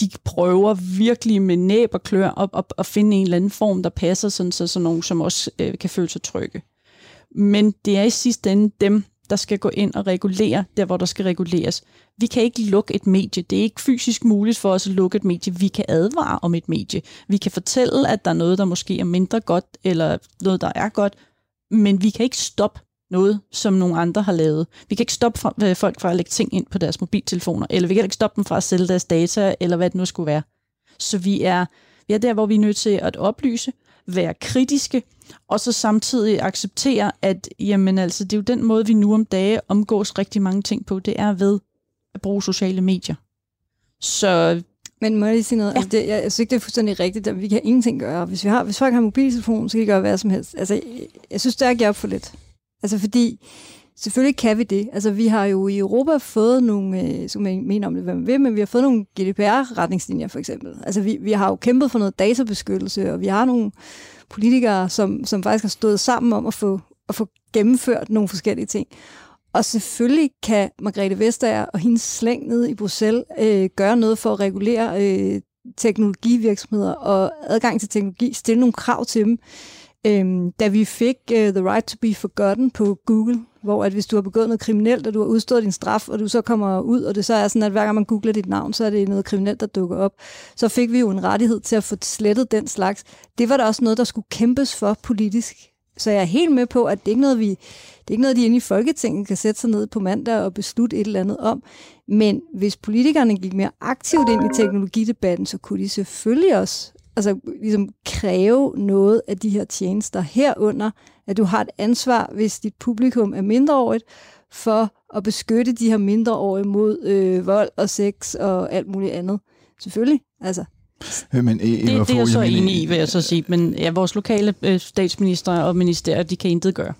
De prøver virkelig med næb og klør op, op at finde en eller anden form, der passer, sådan, så sådan nogen, som også øh, kan føle sig trygge. Men det er i sidste ende dem, der skal gå ind og regulere der, hvor der skal reguleres. Vi kan ikke lukke et medie. Det er ikke fysisk muligt for os at lukke et medie. Vi kan advare om et medie. Vi kan fortælle, at der er noget, der måske er mindre godt, eller noget, der er godt, men vi kan ikke stoppe noget, som nogle andre har lavet. Vi kan ikke stoppe øh, folk fra at lægge ting ind på deres mobiltelefoner, eller vi kan ikke stoppe dem fra at sælge deres data, eller hvad det nu skulle være. Så vi er, vi er der, hvor vi er nødt til at oplyse, være kritiske, og så samtidig acceptere, at jamen, altså, det er jo den måde, vi nu om dage omgås rigtig mange ting på, det er ved at bruge sociale medier. Så men må jeg lige sige noget? Ja. Altså, det, jeg, jeg synes ikke, det er fuldstændig rigtigt. At vi kan ingenting gøre. Hvis, vi har, hvis folk har mobiltelefon, så kan de gøre hvad som helst. Altså, jeg, jeg synes, det er op for lidt. Altså fordi, selvfølgelig kan vi det. Altså vi har jo i Europa fået nogle, øh, som jeg mener om det, hvad man vil, men vi har fået nogle GDPR-retningslinjer for eksempel. Altså vi, vi har jo kæmpet for noget databeskyttelse, og vi har nogle politikere, som, som faktisk har stået sammen om at få, at få gennemført nogle forskellige ting. Og selvfølgelig kan Margrethe Vestager og hendes slæng nede i Bruxelles øh, gøre noget for at regulere øh, teknologivirksomheder og adgang til teknologi, stille nogle krav til dem. Øhm, da vi fik uh, The Right to be Forgotten på Google, hvor at hvis du har begået noget kriminelt, og du har udstået din straf, og du så kommer ud, og det så er sådan, at hver gang man googler dit navn, så er det noget kriminelt, der dukker op, så fik vi jo en rettighed til at få slettet den slags. Det var da også noget, der skulle kæmpes for politisk. Så jeg er helt med på, at det er ikke noget, vi, det er ikke noget, de inde i Folketinget kan sætte sig ned på mandag og beslutte et eller andet om. Men hvis politikerne gik mere aktivt ind i teknologidebatten, så kunne de selvfølgelig også altså, ligesom kræve noget af de her tjenester herunder, at du har et ansvar, hvis dit publikum er mindreårigt, for at beskytte de her mindreårige mod øh, vold og sex og alt muligt andet. Selvfølgelig, altså. Men, Eva, det, det er jeg så enig i, vil jeg så sige. Men ja, vores lokale øh, statsminister og ministerier, de kan intet gøre.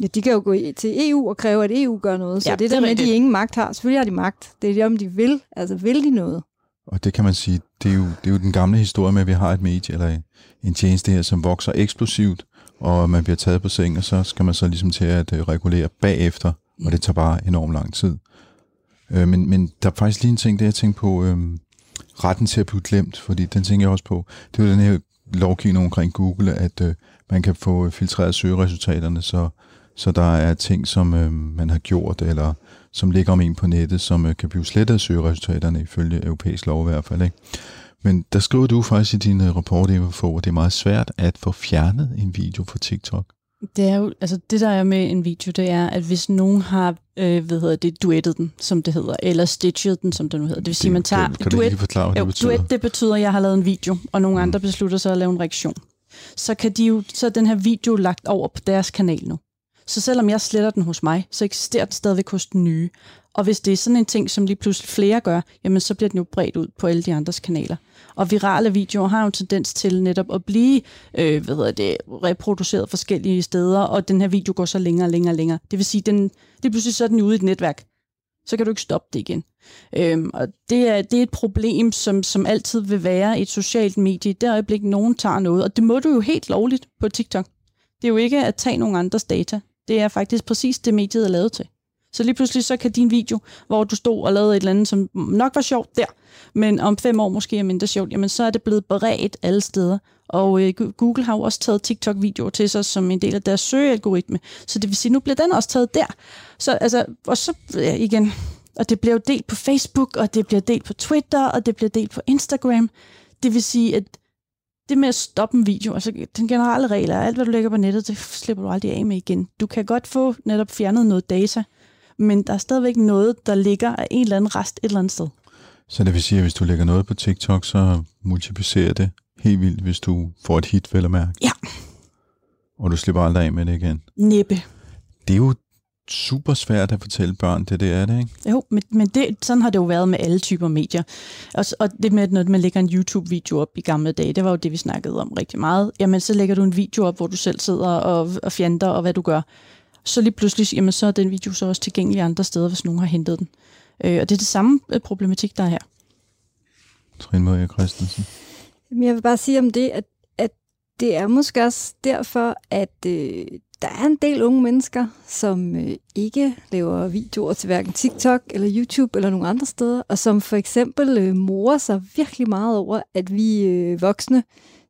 Ja, de kan jo gå til EU og kræve, at EU gør noget. Så ja, det der med, at de ingen magt har, selvfølgelig har de magt. Det er det, om de vil. Altså, vil de noget? Og det kan man sige, det er jo, det er jo den gamle historie med, at vi har et medie eller en tjeneste her, som vokser eksplosivt, og man bliver taget på seng, og så skal man så ligesom til at uh, regulere bagefter, og det tager bare enormt lang tid. Uh, men, men der er faktisk lige en ting, det jeg tænkte på, uh, retten til at blive glemt, fordi den tænker jeg også på, det er jo den her lovgivning omkring Google, at uh, man kan få filtreret søgeresultaterne, så, så der er ting, som uh, man har gjort, eller som ligger om en på nettet, som uh, kan blive slettet af søgeresultaterne, ifølge europæisk lov i hvert fald. Ikke? Men der skriver du faktisk i din uh, rapport, Eva for, at det er meget svært at få fjernet en video fra TikTok. Det er jo, altså det der er med en video, det er, at hvis nogen har, øh, hvad hedder det, duettet den, som det hedder, eller stitchet den, som det nu hedder. Det vil sige, man tager... Kan, kan duet, du lige forklare, hvad jo, det betyder? Duet, det betyder, at jeg har lavet en video, og nogle mm. andre beslutter sig at lave en reaktion. Så kan de jo, så er den her video lagt over på deres kanal nu. Så selvom jeg sletter den hos mig, så eksisterer den stadigvæk hos den nye. Og hvis det er sådan en ting, som lige pludselig flere gør, jamen så bliver den jo bredt ud på alle de andres kanaler. Og virale videoer har jo en tendens til netop at blive øh, hvad hedder det, reproduceret forskellige steder, og den her video går så længere og længere og længere. Det vil sige, den, det er pludselig sådan ude i et netværk. Så kan du ikke stoppe det igen. Øhm, og det er, det er et problem, som, som altid vil være et socialt medie. I det øjeblik, nogen tager noget, og det må du jo helt lovligt på TikTok. Det er jo ikke at tage nogen andres data. Det er faktisk præcis det, mediet er lavet til. Så lige pludselig så kan din video, hvor du stod og lavede et eller andet, som nok var sjovt der, men om fem år måske er mindre sjovt, jamen så er det blevet beredt alle steder. Og øh, Google har jo også taget TikTok-videoer til sig som en del af deres søgealgoritme. Så det vil sige, nu bliver den også taget der. Så altså, og så ja, igen, og det bliver jo delt på Facebook, og det bliver delt på Twitter, og det bliver delt på Instagram. Det vil sige, at det med at stoppe en video, altså den generelle regel er, alt hvad du lægger på nettet, det slipper du aldrig af med igen. Du kan godt få netop fjernet noget data, men der er stadigvæk noget, der ligger af en eller anden rest et eller andet sted. Så det vil sige, at hvis du lægger noget på TikTok, så multiplicerer det helt vildt, hvis du får et hit, vel at mærke? Ja. Og du slipper aldrig af med det igen? Næppe. Det er jo super svært at fortælle børn, det, det er det, ikke? Jo, men, men det, sådan har det jo været med alle typer medier. Og, og det med, når man lægger en YouTube-video op i gamle dage, det var jo det, vi snakkede om rigtig meget. Jamen, så lægger du en video op, hvor du selv sidder og, og fjander, og hvad du gør så lige pludselig, jamen, så er den video så også tilgængelig andre steder, hvis nogen har hentet den. Øh, og det er det samme øh, problematik, der er her. Trine Maria Christensen. Jeg vil bare sige om det, at, at det er måske også derfor, at øh, der er en del unge mennesker, som øh, ikke laver videoer til hverken TikTok eller YouTube eller nogen andre steder, og som for eksempel øh, morer sig virkelig meget over, at vi øh, voksne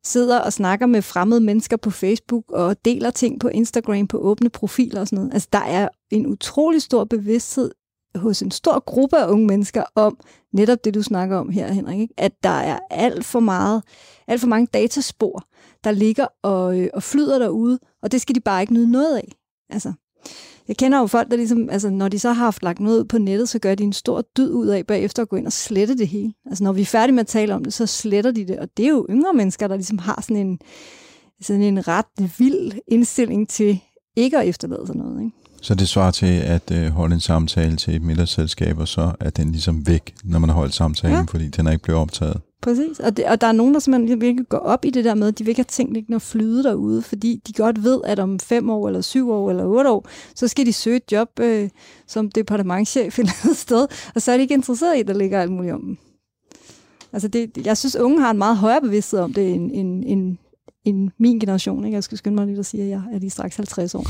sidder og snakker med fremmede mennesker på Facebook og deler ting på Instagram på åbne profiler og sådan noget. Altså, der er en utrolig stor bevidsthed hos en stor gruppe af unge mennesker om netop det, du snakker om her, Henrik, ikke? at der er alt for meget, alt for mange dataspor, der ligger og, øh, og flyder derude, og det skal de bare ikke nyde noget af. Altså, jeg kender jo folk, der ligesom, altså, når de så har haft lagt noget ud på nettet, så gør de en stor dyd ud af bagefter at gå ind og slette det hele. Altså, når vi er færdige med at tale om det, så sletter de det. Og det er jo yngre mennesker, der ligesom har sådan en, sådan en ret vild indstilling til ikke at efterlade sig noget. Ikke? Så det svarer til at øh, holde en samtale til et middagsselskab, og så er den ligesom væk, når man har holdt samtalen, ja. fordi den er ikke blevet optaget. Præcis, og, det, og der er nogen, der simpelthen virkelig går op i det der med, at de vil ikke have tænkt ikke noget flyde derude, fordi de godt ved, at om fem år, eller syv år, eller otte år, så skal de søge et job øh, som departementchef et eller andet sted, og så er de ikke interesseret i, at der ligger alt muligt om dem. Altså det, jeg synes, unge har en meget højere bevidsthed om det, end, end, end, end min generation. Ikke? Jeg skal skynde mig lige at sige, at jeg er lige straks 50 år.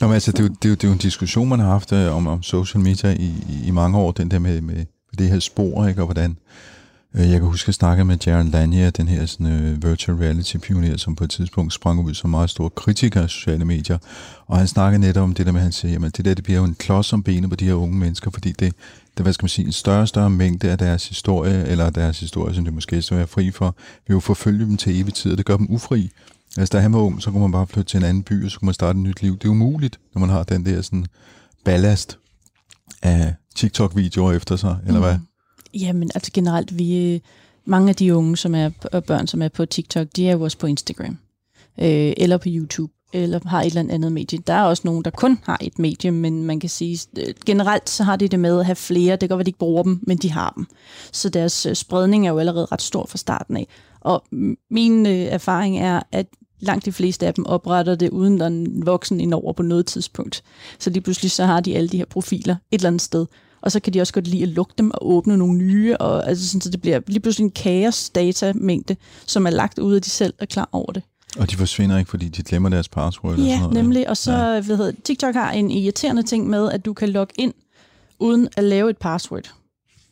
Nå, men altså, det, er jo, det, er jo, det er jo en diskussion, man har haft øh, om, om social media i, i mange år, den der med, med, det her spor, ikke? og hvordan jeg kan huske, at jeg snakkede med Jaron Lanier, den her sådan, uh, virtual reality pioner, som på et tidspunkt sprang ud som meget stor kritiker af sociale medier. Og han snakkede netop om det der med, at han siger, at det der det bliver jo en klods om benet på de her unge mennesker, fordi det, det hvad skal man sige, en større og større mængde af deres historie, eller deres historie, som det måske skal være fri for, vil jo forfølge dem til evig tid, og det gør dem ufri. Altså, da han var ung, så kunne man bare flytte til en anden by, og så kunne man starte et nyt liv. Det er umuligt, når man har den der sådan ballast af TikTok-videoer efter sig, eller hvad? Jamen, altså generelt, vi, øh, mange af de unge, som er og børn, som er på TikTok, de er jo også på Instagram, øh, eller på YouTube, eller har et eller andet medie. Der er også nogen, der kun har et medie, men man kan sige, øh, generelt så har de det med at have flere. Det kan godt være, de ikke bruger dem, men de har dem. Så deres øh, spredning er jo allerede ret stor fra starten af. Og min øh, erfaring er, at langt de fleste af dem opretter det, uden der en voksen indover på noget tidspunkt. Så lige pludselig så har de alle de her profiler et eller andet sted. Og så kan de også godt lide at lukke dem og åbne nogle nye, og altså sådan, så det bliver lige pludselig en kaos datamængde, som er lagt ud, af de selv er klar over det. Og de forsvinder ikke, fordi de glemmer deres password? Ja, eller sådan noget. nemlig. Og så, ja. hvad hedder, TikTok har en irriterende ting med, at du kan logge ind, uden at lave et password.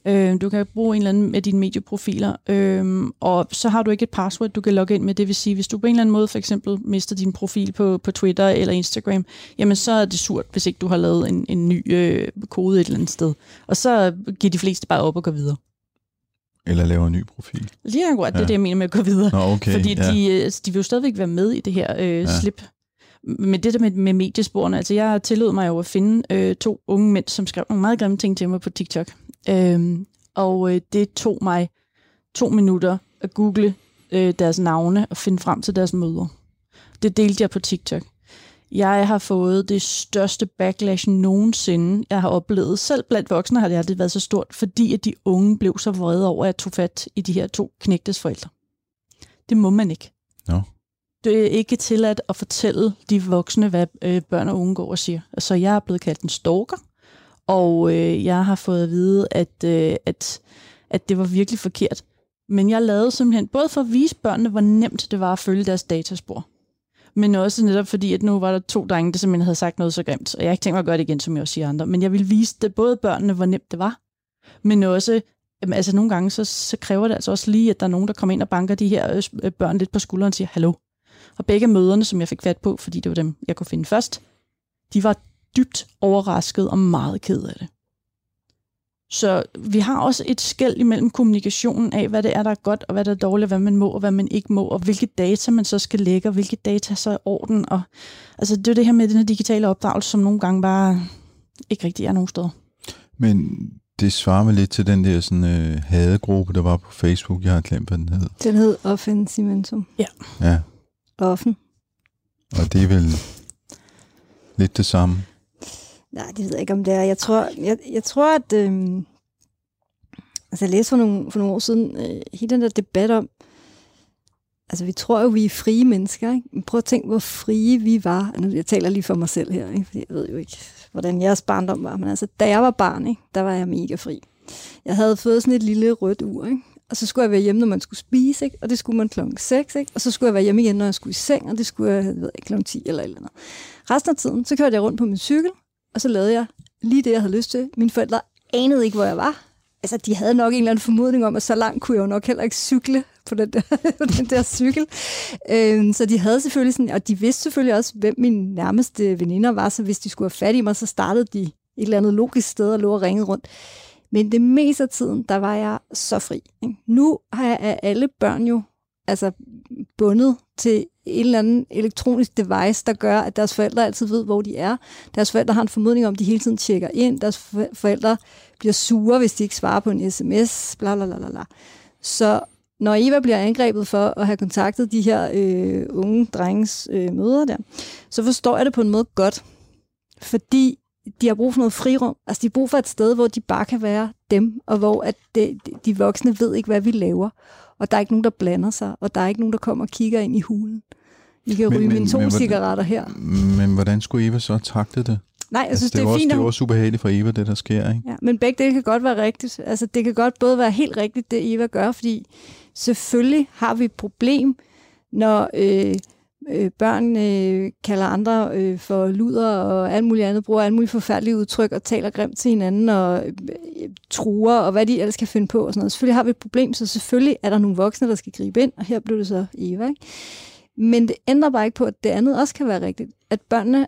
Øh, du kan bruge en eller anden af dine medieprofiler, øh, og så har du ikke et password, du kan logge ind med. Det vil sige, hvis du på en eller anden måde for eksempel mister din profil på, på Twitter eller Instagram, jamen så er det surt, hvis ikke du har lavet en, en ny øh, kode et eller andet sted. Og så giver de fleste bare op og går videre. Eller laver en ny profil. Lige akkurat, ja. det er det, jeg mener med at gå videre. Nå, okay, Fordi ja. de, øh, de vil jo stadigvæk være med i det her øh, ja. slip. Men det der med, med mediesporene, altså jeg tillod mig jo at finde øh, to unge mænd, som skrev nogle meget grimme ting til mig på TikTok. Øhm, og øh, det tog mig to minutter at google øh, deres navne og finde frem til deres møder. Det delte jeg på TikTok. Jeg har fået det største backlash nogensinde, jeg har oplevet. Selv blandt voksne har det aldrig været så stort, fordi at de unge blev så vrede over, at jeg tog fat i de her to knægtes forældre. Det må man ikke. No. Det er ikke tilladt at fortælle de voksne, hvad øh, børn og unge går og siger. Altså, jeg er blevet kaldt en stalker, og øh, jeg har fået at vide, at, øh, at, at det var virkelig forkert. Men jeg lavede simpelthen, både for at vise børnene, hvor nemt det var at følge deres dataspor, men også netop fordi, at nu var der to drenge, der simpelthen havde sagt noget så grimt, og jeg har ikke tænkt mig at gøre det igen, som jeg også siger andre, men jeg vil vise det, både børnene, hvor nemt det var, men også, altså nogle gange, så, så kræver det altså også lige, at der er nogen, der kommer ind og banker de her øh, øh, børn lidt på skulderen og siger, hallo. Og begge møderne, som jeg fik fat på, fordi det var dem, jeg kunne finde først, de var dybt overrasket og meget ked af det. Så vi har også et skæld imellem kommunikationen af, hvad det er, der er godt, og hvad der er dårligt, hvad man må, og hvad man ikke må, og hvilke data man så skal lægge, og hvilke data så er orden. Og, altså, det er det her med den her digitale opdragelse, som nogle gange bare ikke rigtig er nogen steder. Men det svarer mig lidt til den der sådan, øh, hadegruppe, der var på Facebook. Jeg har glemt, hvad den hed. Den hed Offensimentum. Ja. Ja. Offen. Og det er vel lidt det samme. Nej, det ved jeg ikke, om det er. Jeg tror, jeg, jeg tror at... Øh, altså, jeg læste for nogle, for nogle år siden øh, hele den der debat om, altså vi tror jo, vi er frie mennesker. Ikke? Men prøv at tænke, hvor frie vi var. Nu, jeg taler lige for mig selv her, ikke? fordi jeg ved jo ikke, hvordan jeres barndom var. Men altså, da jeg var barn, ikke? der var jeg mega fri. Jeg havde fået sådan et lille rødt ur, ikke? og så skulle jeg være hjemme, når man skulle spise, ikke? og det skulle man klokken 6, ikke? og så skulle jeg være hjemme igen, når jeg skulle i seng, og det skulle jeg, jeg ved ikke, klokken 10 eller et eller andet. Resten af tiden, så kørte jeg rundt på min cykel, og så lavede jeg lige det, jeg havde lyst til. Mine forældre anede ikke, hvor jeg var. Altså, de havde nok en eller anden formodning om, at så langt kunne jeg jo nok heller ikke cykle på den der, på den der cykel. Øhm, så de havde selvfølgelig sådan, og de vidste selvfølgelig også, hvem mine nærmeste veninder var, så hvis de skulle have fat i mig, så startede de et eller andet logisk sted og lå og ringede rundt. Men det meste af tiden, der var jeg så fri. Ikke? Nu har jeg af alle børn jo altså bundet til en eller anden elektronisk device, der gør, at deres forældre altid ved, hvor de er. Deres forældre har en formodning om, at de hele tiden tjekker ind. Deres forældre bliver sure, hvis de ikke svarer på en sms. Bla, bla, bla, bla. Så når Eva bliver angrebet for at have kontaktet de her øh, unge drenges øh, møder der, så forstår jeg det på en måde godt. Fordi de har brug for noget frirum. Altså, de har brug for et sted, hvor de bare kan være dem, og hvor at de, de voksne ved ikke, hvad vi laver. Og der er ikke nogen, der blander sig, og der er ikke nogen, der kommer og kigger ind i hulen. Vi kan men, ryge mine to cigaretter her. Men hvordan skulle Eva så takte det? Nej, jeg altså, synes, det, er, det er også, fint. Det er også super heldigt for Eva, det der sker, ikke? Ja, men begge dele kan godt være rigtigt. Altså, det kan godt både være helt rigtigt, det Eva gør, fordi selvfølgelig har vi et problem, når øh, øh, børn øh, kalder andre øh, for luder og alt muligt andet, bruger alt muligt forfærdelige udtryk og taler grimt til hinanden og øh, øh, truer og hvad de ellers kan finde på og sådan noget. Selvfølgelig har vi et problem, så selvfølgelig er der nogle voksne, der skal gribe ind, og her blev det så Eva. Ikke? Men det ændrer bare ikke på, at det andet også kan være rigtigt. At børnene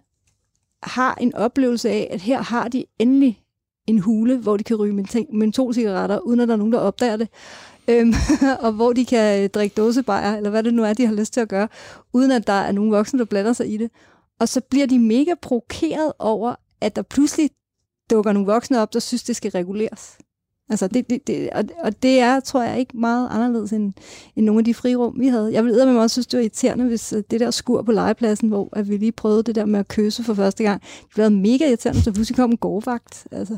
har en oplevelse af, at her har de endelig en hule, hvor de kan ryge mentolcigaretter, uden at der er nogen, der opdager det. Øhm, og hvor de kan øh, drikke dåsebajer, eller hvad det nu er, de har lyst til at gøre, uden at der er nogen voksne, der blander sig i det. Og så bliver de mega provokeret over, at der pludselig dukker nogle voksne op, der synes, det skal reguleres. Altså, det, det, det, og, og det er, tror jeg, ikke meget anderledes end, end nogle af de frirum, vi havde. Jeg ville med også synes, det var irriterende, hvis øh, det der skur på legepladsen, hvor at vi lige prøvede det der med at kysse for første gang, det blev mega irriterende, så pludselig kom en gårdvagt. Altså,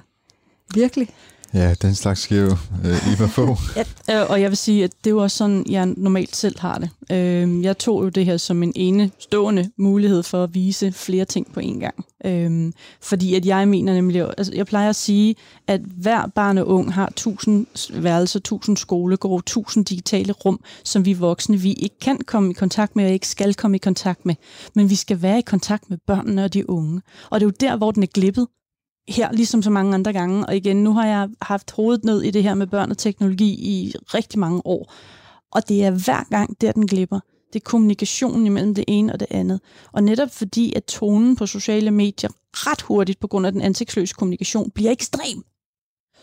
virkelig. Ja, den slags sker jo øh, Eva få. ja, øh, og jeg vil sige, at det er jo også sådan, jeg normalt selv har det. Øh, jeg tog jo det her som en enestående mulighed for at vise flere ting på en gang. Øh, fordi at jeg mener nemlig, altså jeg plejer at sige, at hver barn og ung har tusind værelser, tusind skolegårde, tusind digitale rum, som vi voksne, vi ikke kan komme i kontakt med, og ikke skal komme i kontakt med. Men vi skal være i kontakt med børnene og de unge. Og det er jo der, hvor den er glippet her, ligesom så mange andre gange. Og igen, nu har jeg haft hovedet ned i det her med børn og teknologi i rigtig mange år. Og det er hver gang, der den glipper. Det er kommunikationen imellem det ene og det andet. Og netop fordi, at tonen på sociale medier ret hurtigt på grund af den ansigtsløse kommunikation bliver ekstrem,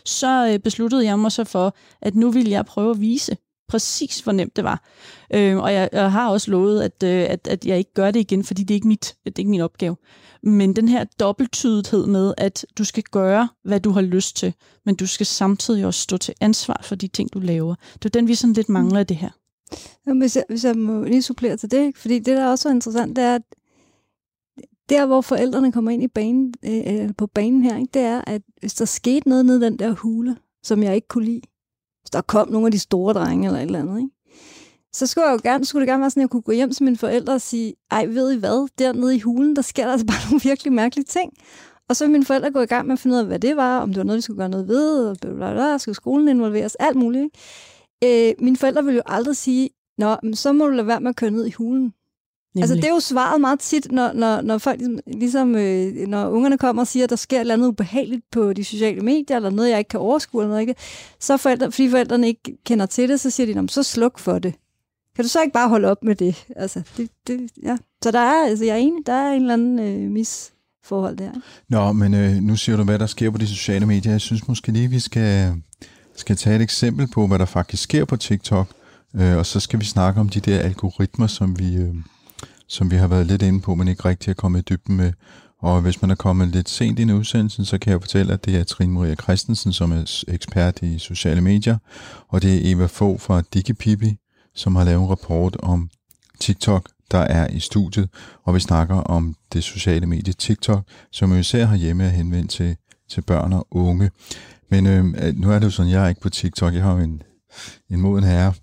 så øh, besluttede jeg mig så for, at nu vil jeg prøve at vise præcis, hvor nemt det var. Øh, og jeg, jeg har også lovet, at, øh, at, at jeg ikke gør det igen, fordi det er ikke mit, det er ikke min opgave. Men den her dobbelttydighed med, at du skal gøre, hvad du har lyst til, men du skal samtidig også stå til ansvar for de ting, du laver. Det er den, vi sådan lidt mangler af det her. Ja, hvis, jeg, hvis jeg må lige supplere til det, fordi det, der også er interessant, det er, at der, hvor forældrene kommer ind i banen, øh, øh, på banen her, ikke, det er, at hvis der skete noget ned den der hule, som jeg ikke kunne lide, der kom nogle af de store drenge eller et eller andet, ikke? så skulle, jeg jo gerne, skulle det gerne være sådan, at jeg kunne gå hjem til mine forældre og sige, ej, ved I hvad, dernede i hulen, der sker der altså bare nogle virkelig mærkelige ting. Og så vil mine forældre gå i gang med at finde ud af, hvad det var, om det var noget, vi skulle gøre noget ved, og bla, bla, bla, skulle skolen involveres, alt muligt. Ikke? Øh, mine forældre ville jo aldrig sige, Nå, men så må du lade være med at køre ned i hulen. Nemlig. Altså, det er jo svaret meget tit, når, når, når folk ligesom, ligesom øh, når ungerne kommer og siger, at der sker et eller andet ubehageligt på de sociale medier, eller noget, jeg ikke kan overskue, eller noget, ikke? så forældre, fordi forældrene ikke kender til det, så siger de, så sluk for det. Kan du så ikke bare holde op med det? Altså, det, det ja. Så der er, altså, jeg er enig, der er en eller anden øh, misforhold der. Nå, men øh, nu siger du, hvad der sker på de sociale medier. Jeg synes måske lige, vi skal, skal tage et eksempel på, hvad der faktisk sker på TikTok. Øh, og så skal vi snakke om de der algoritmer, som vi, øh, som vi har været lidt inde på, men ikke rigtig er kommet i dybden med. Og hvis man er kommet lidt sent ind i udsendelsen, så kan jeg fortælle, at det er Trine Maria Christensen, som er ekspert i sociale medier, og det er Eva Fogh fra DigiPipi, som har lavet en rapport om TikTok, der er i studiet, og vi snakker om det sociale medie TikTok, som jo især har hjemme at henvende til, til børn og unge. Men øh, nu er det jo sådan, jeg er ikke på TikTok, jeg har jo en, en moden herre,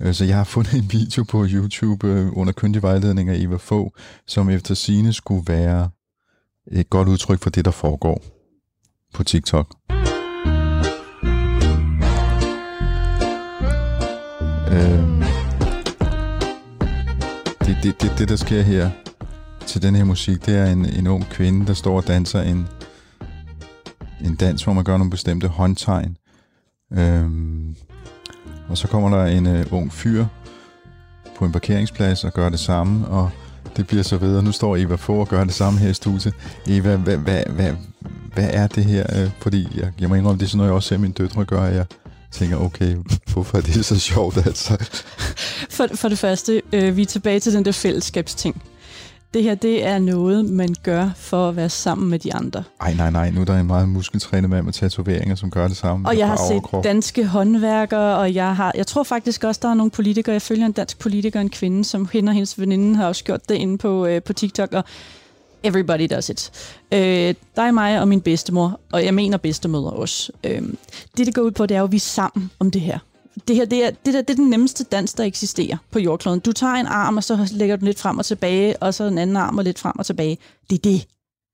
Øh, så jeg har fundet en video på YouTube øh, under kyndig vejledning af Eva få, som efter sine skulle være et godt udtryk for det, der foregår på TikTok. Øh, det, det, det, det, der sker her til den her musik, det er en, en ung kvinde, der står og danser en, en dans, hvor man gør nogle bestemte håndtegn. Øhm, og så kommer der en øh, ung fyr på en parkeringsplads og gør det samme, og det bliver så videre. Nu står Eva for og gør det samme her i studiet. Eva, hvad, hvad, hvad, hvad er det her? Øh, fordi jeg, jeg må indrømme, det er sådan noget, jeg også ser mine døtre gøre. Jeg tænker, okay, hvorfor er det så sjovt altså? For, for det første, øh, vi er tilbage til den der fællesskabsting. Det her, det er noget, man gør for at være sammen med de andre. Ej, nej, nej. Nu er der en meget muskeltrænet mand med tatoveringer, som gør det samme. Og jeg har set overkrop. danske håndværkere, og jeg har, jeg tror faktisk også, der er nogle politikere. Jeg følger en dansk politiker, en kvinde, som hende og hendes veninde har også gjort det inde på, øh, på TikTok. Og Everybody does it. Øh, dig, mig og min bedstemor, og jeg mener bedstemødre også. Øh, det, det går ud på, det er jo, at vi er sammen om det her. Det her, det er, det, der, det er den nemmeste dans, der eksisterer på jordkloden. Du tager en arm, og så lægger du lidt frem og tilbage, og så en anden arm og lidt frem og tilbage. Det er det.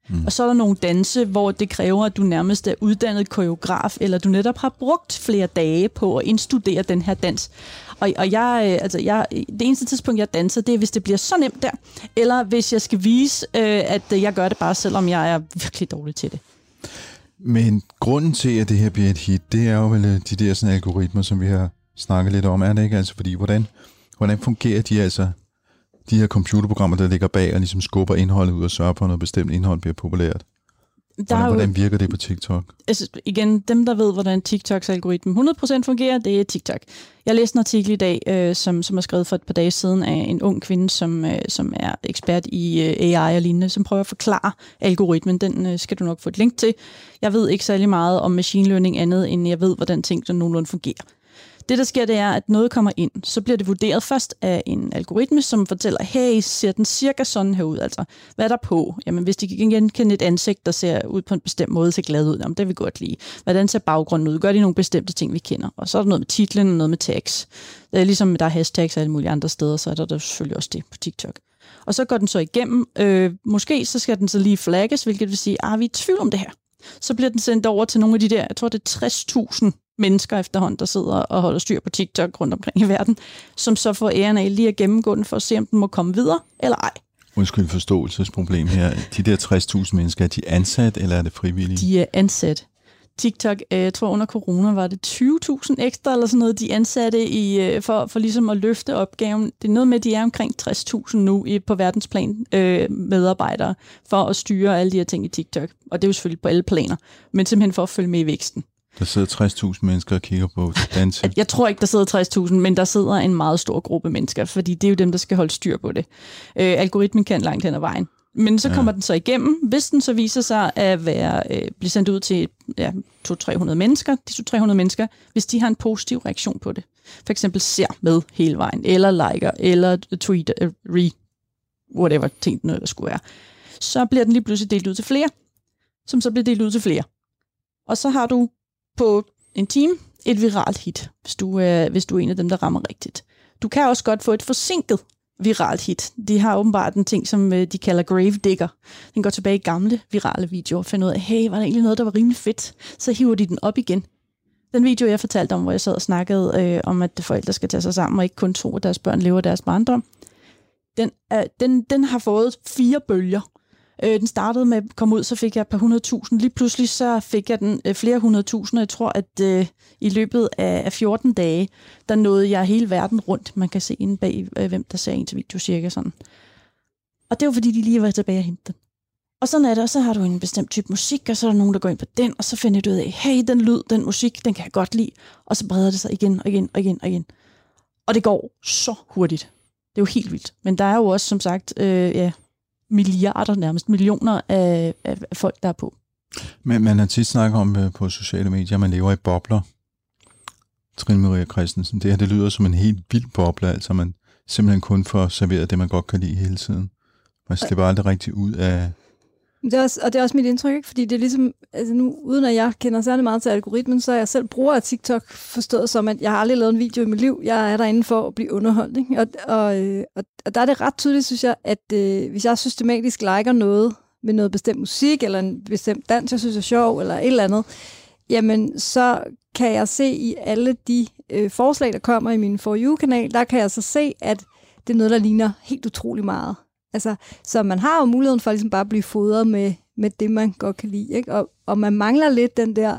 Mm. Og så er der nogle danse, hvor det kræver, at du nærmest er uddannet koreograf, eller du netop har brugt flere dage på at indstudere den her dans. Og, og jeg, øh, altså jeg, det eneste tidspunkt, jeg danser, det er, hvis det bliver så nemt der, eller hvis jeg skal vise, øh, at jeg gør det bare, selvom jeg er virkelig dårlig til det. Men grunden til, at det her bliver et hit, det er jo vel øh, de der sådan algoritmer, som vi har snakket lidt om, er det ikke? Altså, fordi hvordan, hvordan fungerer de altså, de her computerprogrammer, der ligger bag og ligesom skubber indholdet ud og sørger for, at noget bestemt indhold bliver populært? Der hvordan, jo, hvordan virker det på TikTok? Altså, igen, dem, der ved, hvordan TikToks algoritme 100% fungerer, det er TikTok. Jeg læste en artikel i dag, øh, som, som er skrevet for et par dage siden af en ung kvinde, som, øh, som er ekspert i øh, AI og lignende, som prøver at forklare algoritmen. Den øh, skal du nok få et link til. Jeg ved ikke særlig meget om machine learning andet, end jeg ved, hvordan ting nogenlunde fungerer. Det, der sker, det er, at noget kommer ind. Så bliver det vurderet først af en algoritme, som fortæller, hey, ser den cirka sådan her ud? Altså, hvad er der på? Jamen, hvis de kan genkende et ansigt, der ser ud på en bestemt måde, ser glad ud, jamen, det vil vi godt lide. Hvordan ser baggrunden ud? Gør de nogle bestemte ting, vi kender? Og så er der noget med titlen og noget med tags. Det er ligesom, der er hashtags og alle mulige andre steder, så er der, der selvfølgelig også det på TikTok. Og så går den så igennem. Øh, måske så skal den så lige flagges, hvilket vil sige, at ah, vi er i tvivl om det her. Så bliver den sendt over til nogle af de der, jeg tror det er 60.000 mennesker efterhånden, der sidder og holder styr på TikTok rundt omkring i verden, som så får æren af lige at gennemgå den for at se, om den må komme videre eller ej. Undskyld forståelsesproblem her. De der 60.000 mennesker, er de ansat, eller er det frivillige? De er ansat. TikTok, øh, jeg tror under corona var det 20.000 ekstra eller sådan noget, de ansatte i, øh, for, for ligesom at løfte opgaven. Det er noget med, at de er omkring 60.000 nu i, på verdensplan øh, medarbejdere for at styre alle de her ting i TikTok. Og det er jo selvfølgelig på alle planer, men simpelthen for at følge med i væksten. Der sidder 60.000 mennesker og kigger på danse. Jeg tror ikke, der sidder 60.000, men der sidder en meget stor gruppe mennesker, fordi det er jo dem, der skal holde styr på det. Øh, algoritmen kan langt hen ad vejen. Men så kommer ja. den så igennem. Hvis den så viser sig at være, øh, blive sendt ud til ja, 200-300 mennesker, de 200-300 mennesker, hvis de har en positiv reaktion på det, for eksempel ser med hele vejen, eller liker, eller tweet, uh, re, whatever ting den der skulle være, så bliver den lige pludselig delt ud til flere, som så bliver delt ud til flere. Og så har du på en time et viralt hit, hvis du, øh, hvis du er en af dem, der rammer rigtigt. Du kan også godt få et forsinket viralt hit. De har åbenbart en ting, som øh, de kalder Grave Digger. Den går tilbage i gamle virale videoer og finder ud af, hey, var der egentlig noget, der var rimelig fedt? Så hiver de den op igen. Den video, jeg fortalte om, hvor jeg sad og snakkede øh, om, at forældre skal tage sig sammen og ikke kun tro, at deres børn lever deres barndom, den, er, den, den har fået fire bølger. Øh, den startede med at komme ud, så fik jeg et par hundredtusind. Lige pludselig så fik jeg den øh, flere hundredtusind, jeg tror, at øh, i løbet af, af 14 dage, der nåede jeg hele verden rundt. Man kan se inde bag, øh, hvem der ser ens til video cirka sådan. Og det var fordi, de lige var tilbage og hente den. Og sådan er det, og så har du en bestemt type musik, og så er der nogen, der går ind på den, og så finder du ud af, hey, den lyd, den musik, den kan jeg godt lide. Og så breder det sig igen og igen og igen og igen. Og det går så hurtigt. Det er jo helt vildt. Men der er jo også, som sagt, øh, ja, milliarder, nærmest millioner af, af, folk, der er på. Men man har tit snakket om øh, på sociale medier, at man lever i bobler. Trine Maria Christensen, det her det lyder som en helt vild boble, altså man simpelthen kun får serveret det, man godt kan lide hele tiden. Altså, man slipper aldrig rigtig ud af, det er også, og det er også mit indtryk, ikke? fordi det er ligesom, altså nu, uden at jeg kender særlig meget til algoritmen, så er jeg selv bruger af TikTok forstået som, at jeg har aldrig lavet en video i mit liv. Jeg er derinde for at blive underholdt. Ikke? Og, og, øh, og, og der er det ret tydeligt, synes jeg, at øh, hvis jeg systematisk liker noget med noget bestemt musik, eller en bestemt dans, jeg synes er sjov, eller et eller andet, jamen så kan jeg se i alle de øh, forslag, der kommer i min For You-kanal, der kan jeg så se, at det er noget, der ligner helt utrolig meget Altså, så man har jo muligheden for ligesom bare at blive fodret med, med det, man godt kan lide. Ikke? Og, og man mangler lidt den der,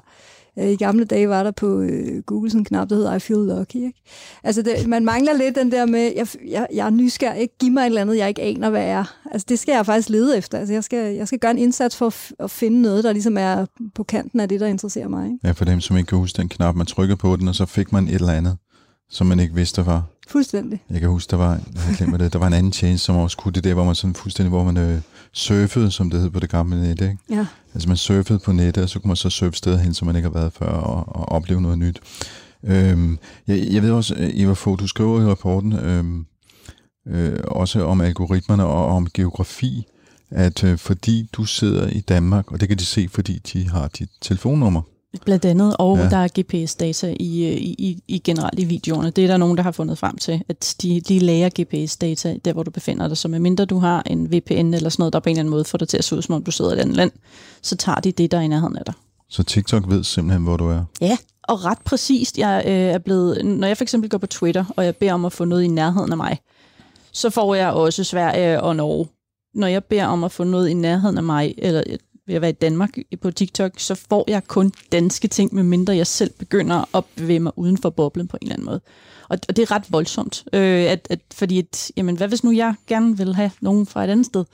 øh, i gamle dage var der på øh, Google sådan en knap, der hedder I feel lucky. Ikke? Altså, det, man mangler lidt den der med, jeg, jeg, jeg er nysgerrig, ikke? giv mig et eller andet, jeg ikke aner, hvad er. Altså, det skal jeg faktisk lede efter. Altså, jeg skal, jeg skal gøre en indsats for at, at finde noget, der ligesom er på kanten af det, der interesserer mig. Ikke? Ja, for dem, som ikke kan huske den knap, man trykker på den, og så fik man et eller andet, som man ikke vidste, var. Fuldstændig. Jeg kan huske, der var, jeg glemmer det, der var en anden tjeneste, som også kunne det der, hvor man sådan fuldstændig, hvor man øh, surfede, som det hed på det gamle net, ikke? Ja. Altså man surfede på nettet, og så kunne man så surfe steder hen, som man ikke har været før, og, og opleve noget nyt. Øhm, jeg, jeg ved også, øh, Eva Fogh, du skriver i rapporten øhm, øh, også om algoritmerne og om geografi, at øh, fordi du sidder i Danmark, og det kan de se, fordi de har dit telefonnummer, Blandt andet, og ja. der er GPS-data i, i, i, i generelt i videoerne. Det er der nogen, der har fundet frem til, at de, de lærer GPS-data der, hvor du befinder dig. Så medmindre du har en VPN eller sådan noget, der på en eller anden måde får dig til at se ud, som om du sidder i et andet land, så tager de det, der er i nærheden af dig. Så TikTok ved simpelthen, hvor du er? Ja, og ret præcist. Jeg øh, er blevet, når jeg for eksempel går på Twitter, og jeg beder om at få noget i nærheden af mig, så får jeg også Sverige og Norge. Når jeg beder om at få noget i nærheden af mig, eller ved at være i Danmark på TikTok, så får jeg kun danske ting, medmindre jeg selv begynder at bevæge mig uden for boblen på en eller anden måde. Og, og det er ret voldsomt, øh, at, at, fordi at, jamen, hvad hvis nu jeg gerne vil have nogen fra et andet sted?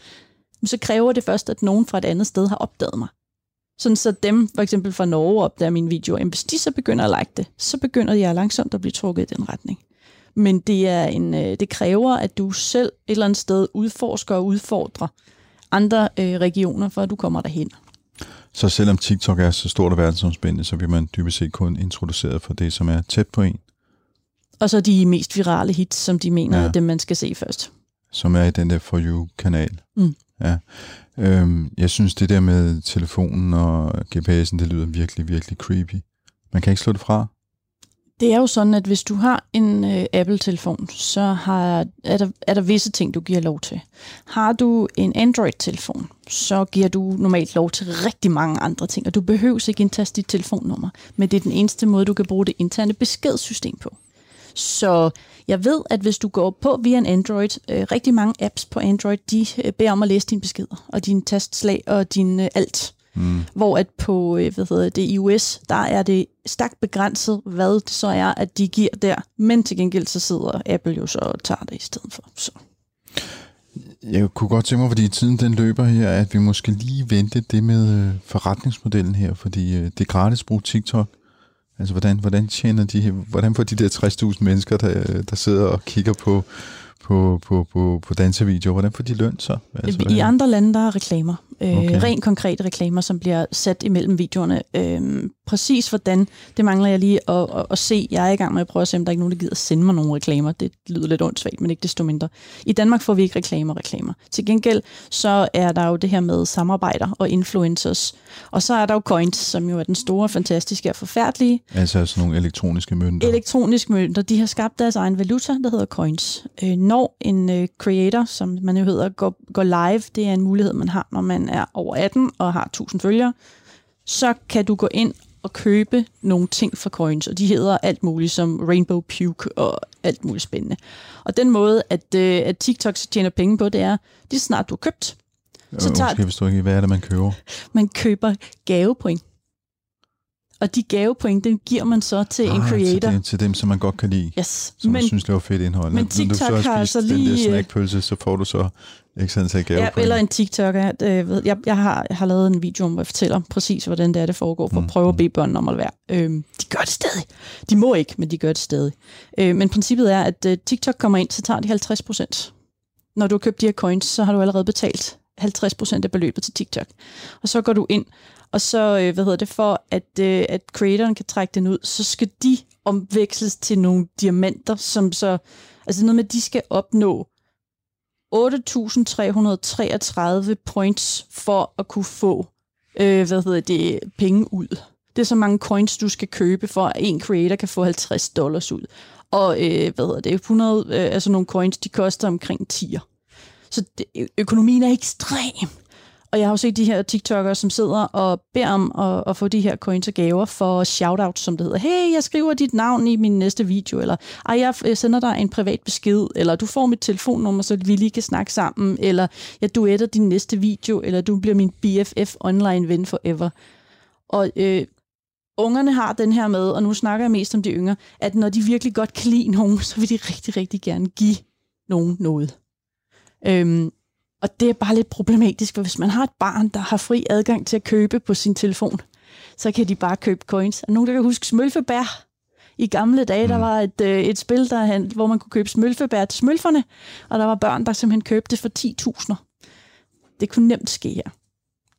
Så kræver det først, at nogen fra et andet sted har opdaget mig. Sådan så dem, for eksempel fra Norge, opdager min video. Jamen, hvis de så begynder at like det, så begynder jeg langsomt at blive trukket i den retning. Men det, er en, øh, det kræver, at du selv et eller andet sted udforsker og udfordrer andre øh, regioner, for at du kommer derhen. Så selvom TikTok er så stort og verdensomspændende, så bliver man dybest set kun introduceret for det, som er tæt på en. Og så de mest virale hits, som de mener ja. er dem, man skal se først. Som er i den der For You-kanal. Mm. Ja. Øhm, jeg synes, det der med telefonen og GPS'en, det lyder virkelig, virkelig creepy. Man kan ikke slå det fra. Det er jo sådan, at hvis du har en øh, Apple-telefon, så har, er, der, er der visse ting, du giver lov til. Har du en Android-telefon, så giver du normalt lov til rigtig mange andre ting, og du behøver ikke indtaste dit telefonnummer, men det er den eneste måde, du kan bruge det interne beskedssystem på. Så jeg ved, at hvis du går på via en Android, øh, rigtig mange apps på Android, de øh, beder om at læse dine beskeder, og dine tastslag og din øh, alt. Mm. Hvor at på øh, hvad hedder det, iOS, der er det stærkt begrænset, hvad det så er, at de giver der. Men til gengæld så sidder Apple jo så og tager det i stedet for. Så. Jeg kunne godt tænke mig, fordi tiden den løber her, at vi måske lige vente det med øh, forretningsmodellen her, fordi øh, det er gratis at bruge TikTok. Altså, hvordan, hvordan tjener de, hvordan får de der 60.000 mennesker, der, der sidder og kigger på, på, på, på, på dansevideoer, hvordan får de løn så? Altså, I andre lande, der er reklamer. Øh, okay. Rent konkrete reklamer, som bliver sat imellem videoerne. Øh, præcis hvordan, det mangler jeg lige at, at, at se. Jeg er i gang med at prøve at se, om der er ikke nogen, der gider sende mig nogle reklamer. Det lyder lidt åndssvagt, men ikke desto mindre. I Danmark får vi ikke reklamer reklamer. Til gengæld, så er der jo det her med samarbejder og influencers. Og så er der jo coins, som jo er den store, fantastiske og forfærdelige. Altså sådan nogle elektroniske mønter. Elektroniske mønter. De har skabt deres egen valuta, der hedder coins. Øh, når en øh, creator, som man jo hedder, går, går live, det er en mulighed, man har, når man er over 18 og har 1000 følgere, så kan du gå ind og købe nogle ting fra coins, og de hedder alt muligt som Rainbow Puke og alt muligt spændende. Og den måde, at, øh, at TikTok tjener penge på, det er, lige snart du har købt, så tager... Måske forstår ikke, hvad er det, man køber? Man køber gavepoint og de gavepoint, den giver man så til ah, en creator. Til, dem, til dem, som man godt kan lide. Yes. Som men, synes, det var fedt indhold. Men TikTok Når du så har altså lige... den der snackpølse, så får du så ikke sådan til gavepoint. Ja, eller en TikTok. Jeg, jeg, jeg, har, jeg har lavet en video, hvor jeg fortæller præcis, hvordan det er, det foregår, for mm. at prøve at bede børnene om at være. Øhm, de gør det stadig. De må ikke, men de gør det stadig. Øh, men princippet er, at uh, TikTok kommer ind, så tager de 50 procent. Når du har købt de her coins, så har du allerede betalt 50 procent af beløbet til TikTok. Og så går du ind, og så, øh, hvad hedder det, for at, øh, at creatoren kan trække den ud, så skal de omveksles til nogle diamanter, som så, altså noget med, at de skal opnå 8.333 points for at kunne få, øh, hvad hedder det, penge ud. Det er så mange coins, du skal købe, for at en creator kan få 50 dollars ud. Og øh, hvad hedder det, 100, øh, altså nogle coins, de koster omkring 10'er. Så det, økonomien er ekstrem. Og jeg har jo set de her TikTokere, som sidder og beder om at, at få de her coins og gaver for shoutout, som det hedder. Hey, jeg skriver dit navn i min næste video, eller Ej, jeg sender dig en privat besked, eller du får mit telefonnummer, så vi lige kan snakke sammen, eller jeg duetter din næste video, eller du bliver min BFF online ven forever. Og øh, ungerne har den her med, og nu snakker jeg mest om de yngre, at når de virkelig godt kan lide nogen, så vil de rigtig, rigtig gerne give nogen noget. Øhm, og det er bare lidt problematisk, for hvis man har et barn, der har fri adgang til at købe på sin telefon, så kan de bare købe coins. Er nogen, der kan huske smølfebær? I gamle dage, mm. der var et, øh, et spil, der, hvor man kunne købe smølfebær til smølferne, og der var børn, der simpelthen købte for 10.000. Det kunne nemt ske her.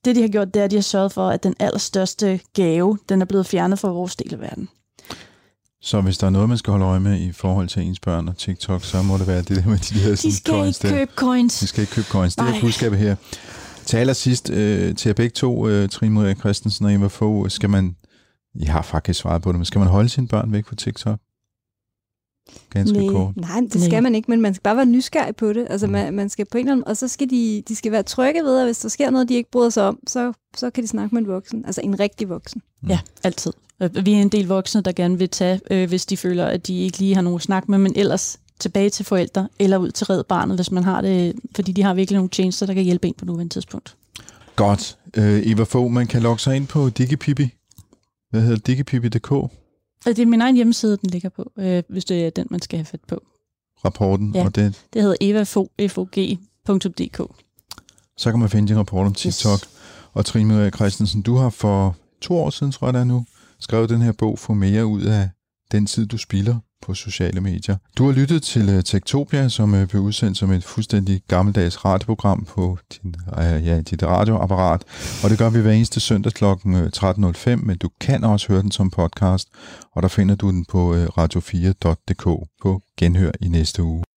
Det, de har gjort, det er, at de har sørget for, at den allerstørste gave, den er blevet fjernet fra vores del af verden. Så hvis der er noget, man skal holde øje med i forhold til ens børn og TikTok, så må det være det der med de her De skal coins ikke købe coins. De skal ikke købe coins. Det er budskabet her. Til allersidst, øh, til jer begge to, øh, Trine Maria Christensen og Eva Fogh, skal man Jeg har faktisk svaret på det, men skal man holde sine børn væk fra TikTok? Ganske nej, kort. Nej, det skal nej. man ikke, men man skal bare være nysgerrig på det. Altså, mm. man, man skal på en eller anden, og så skal de, de skal være trygge ved, at hvis der sker noget, de ikke bryder sig om, så, så kan de snakke med en voksen. Altså en rigtig voksen. Mm. Ja, altid. Vi er en del voksne, der gerne vil tage, øh, hvis de føler, at de ikke lige har nogen snak med, men ellers tilbage til forældre, eller ud til Red Barnet, hvis man har det, fordi de har virkelig nogle tjenester, der kan hjælpe en på nuværende tidspunkt. Godt. Øh, Eva Fogh, man kan logge sig ind på DigiPipi. Hvad hedder? DigiPipi.dk? Det er min egen hjemmeside, den ligger på, øh, hvis det er den, man skal have fat på. Rapporten? Ja, og det? det hedder evafog.dk. Så kan man finde din rapport om TikTok. Yes. Og Trine Maria Christensen, du har for to år siden, tror jeg det er nu, skrevet den her bog, Få mere ud af den tid, du spilder på sociale medier. Du har lyttet til øh, uh, Tektopia, som uh, blev udsendt som et fuldstændig gammeldags radioprogram på din, uh, ja, dit radioapparat, og det gør vi hver eneste søndag kl. 13.05, men du kan også høre den som podcast, og der finder du den på uh, radio4.dk på genhør i næste uge.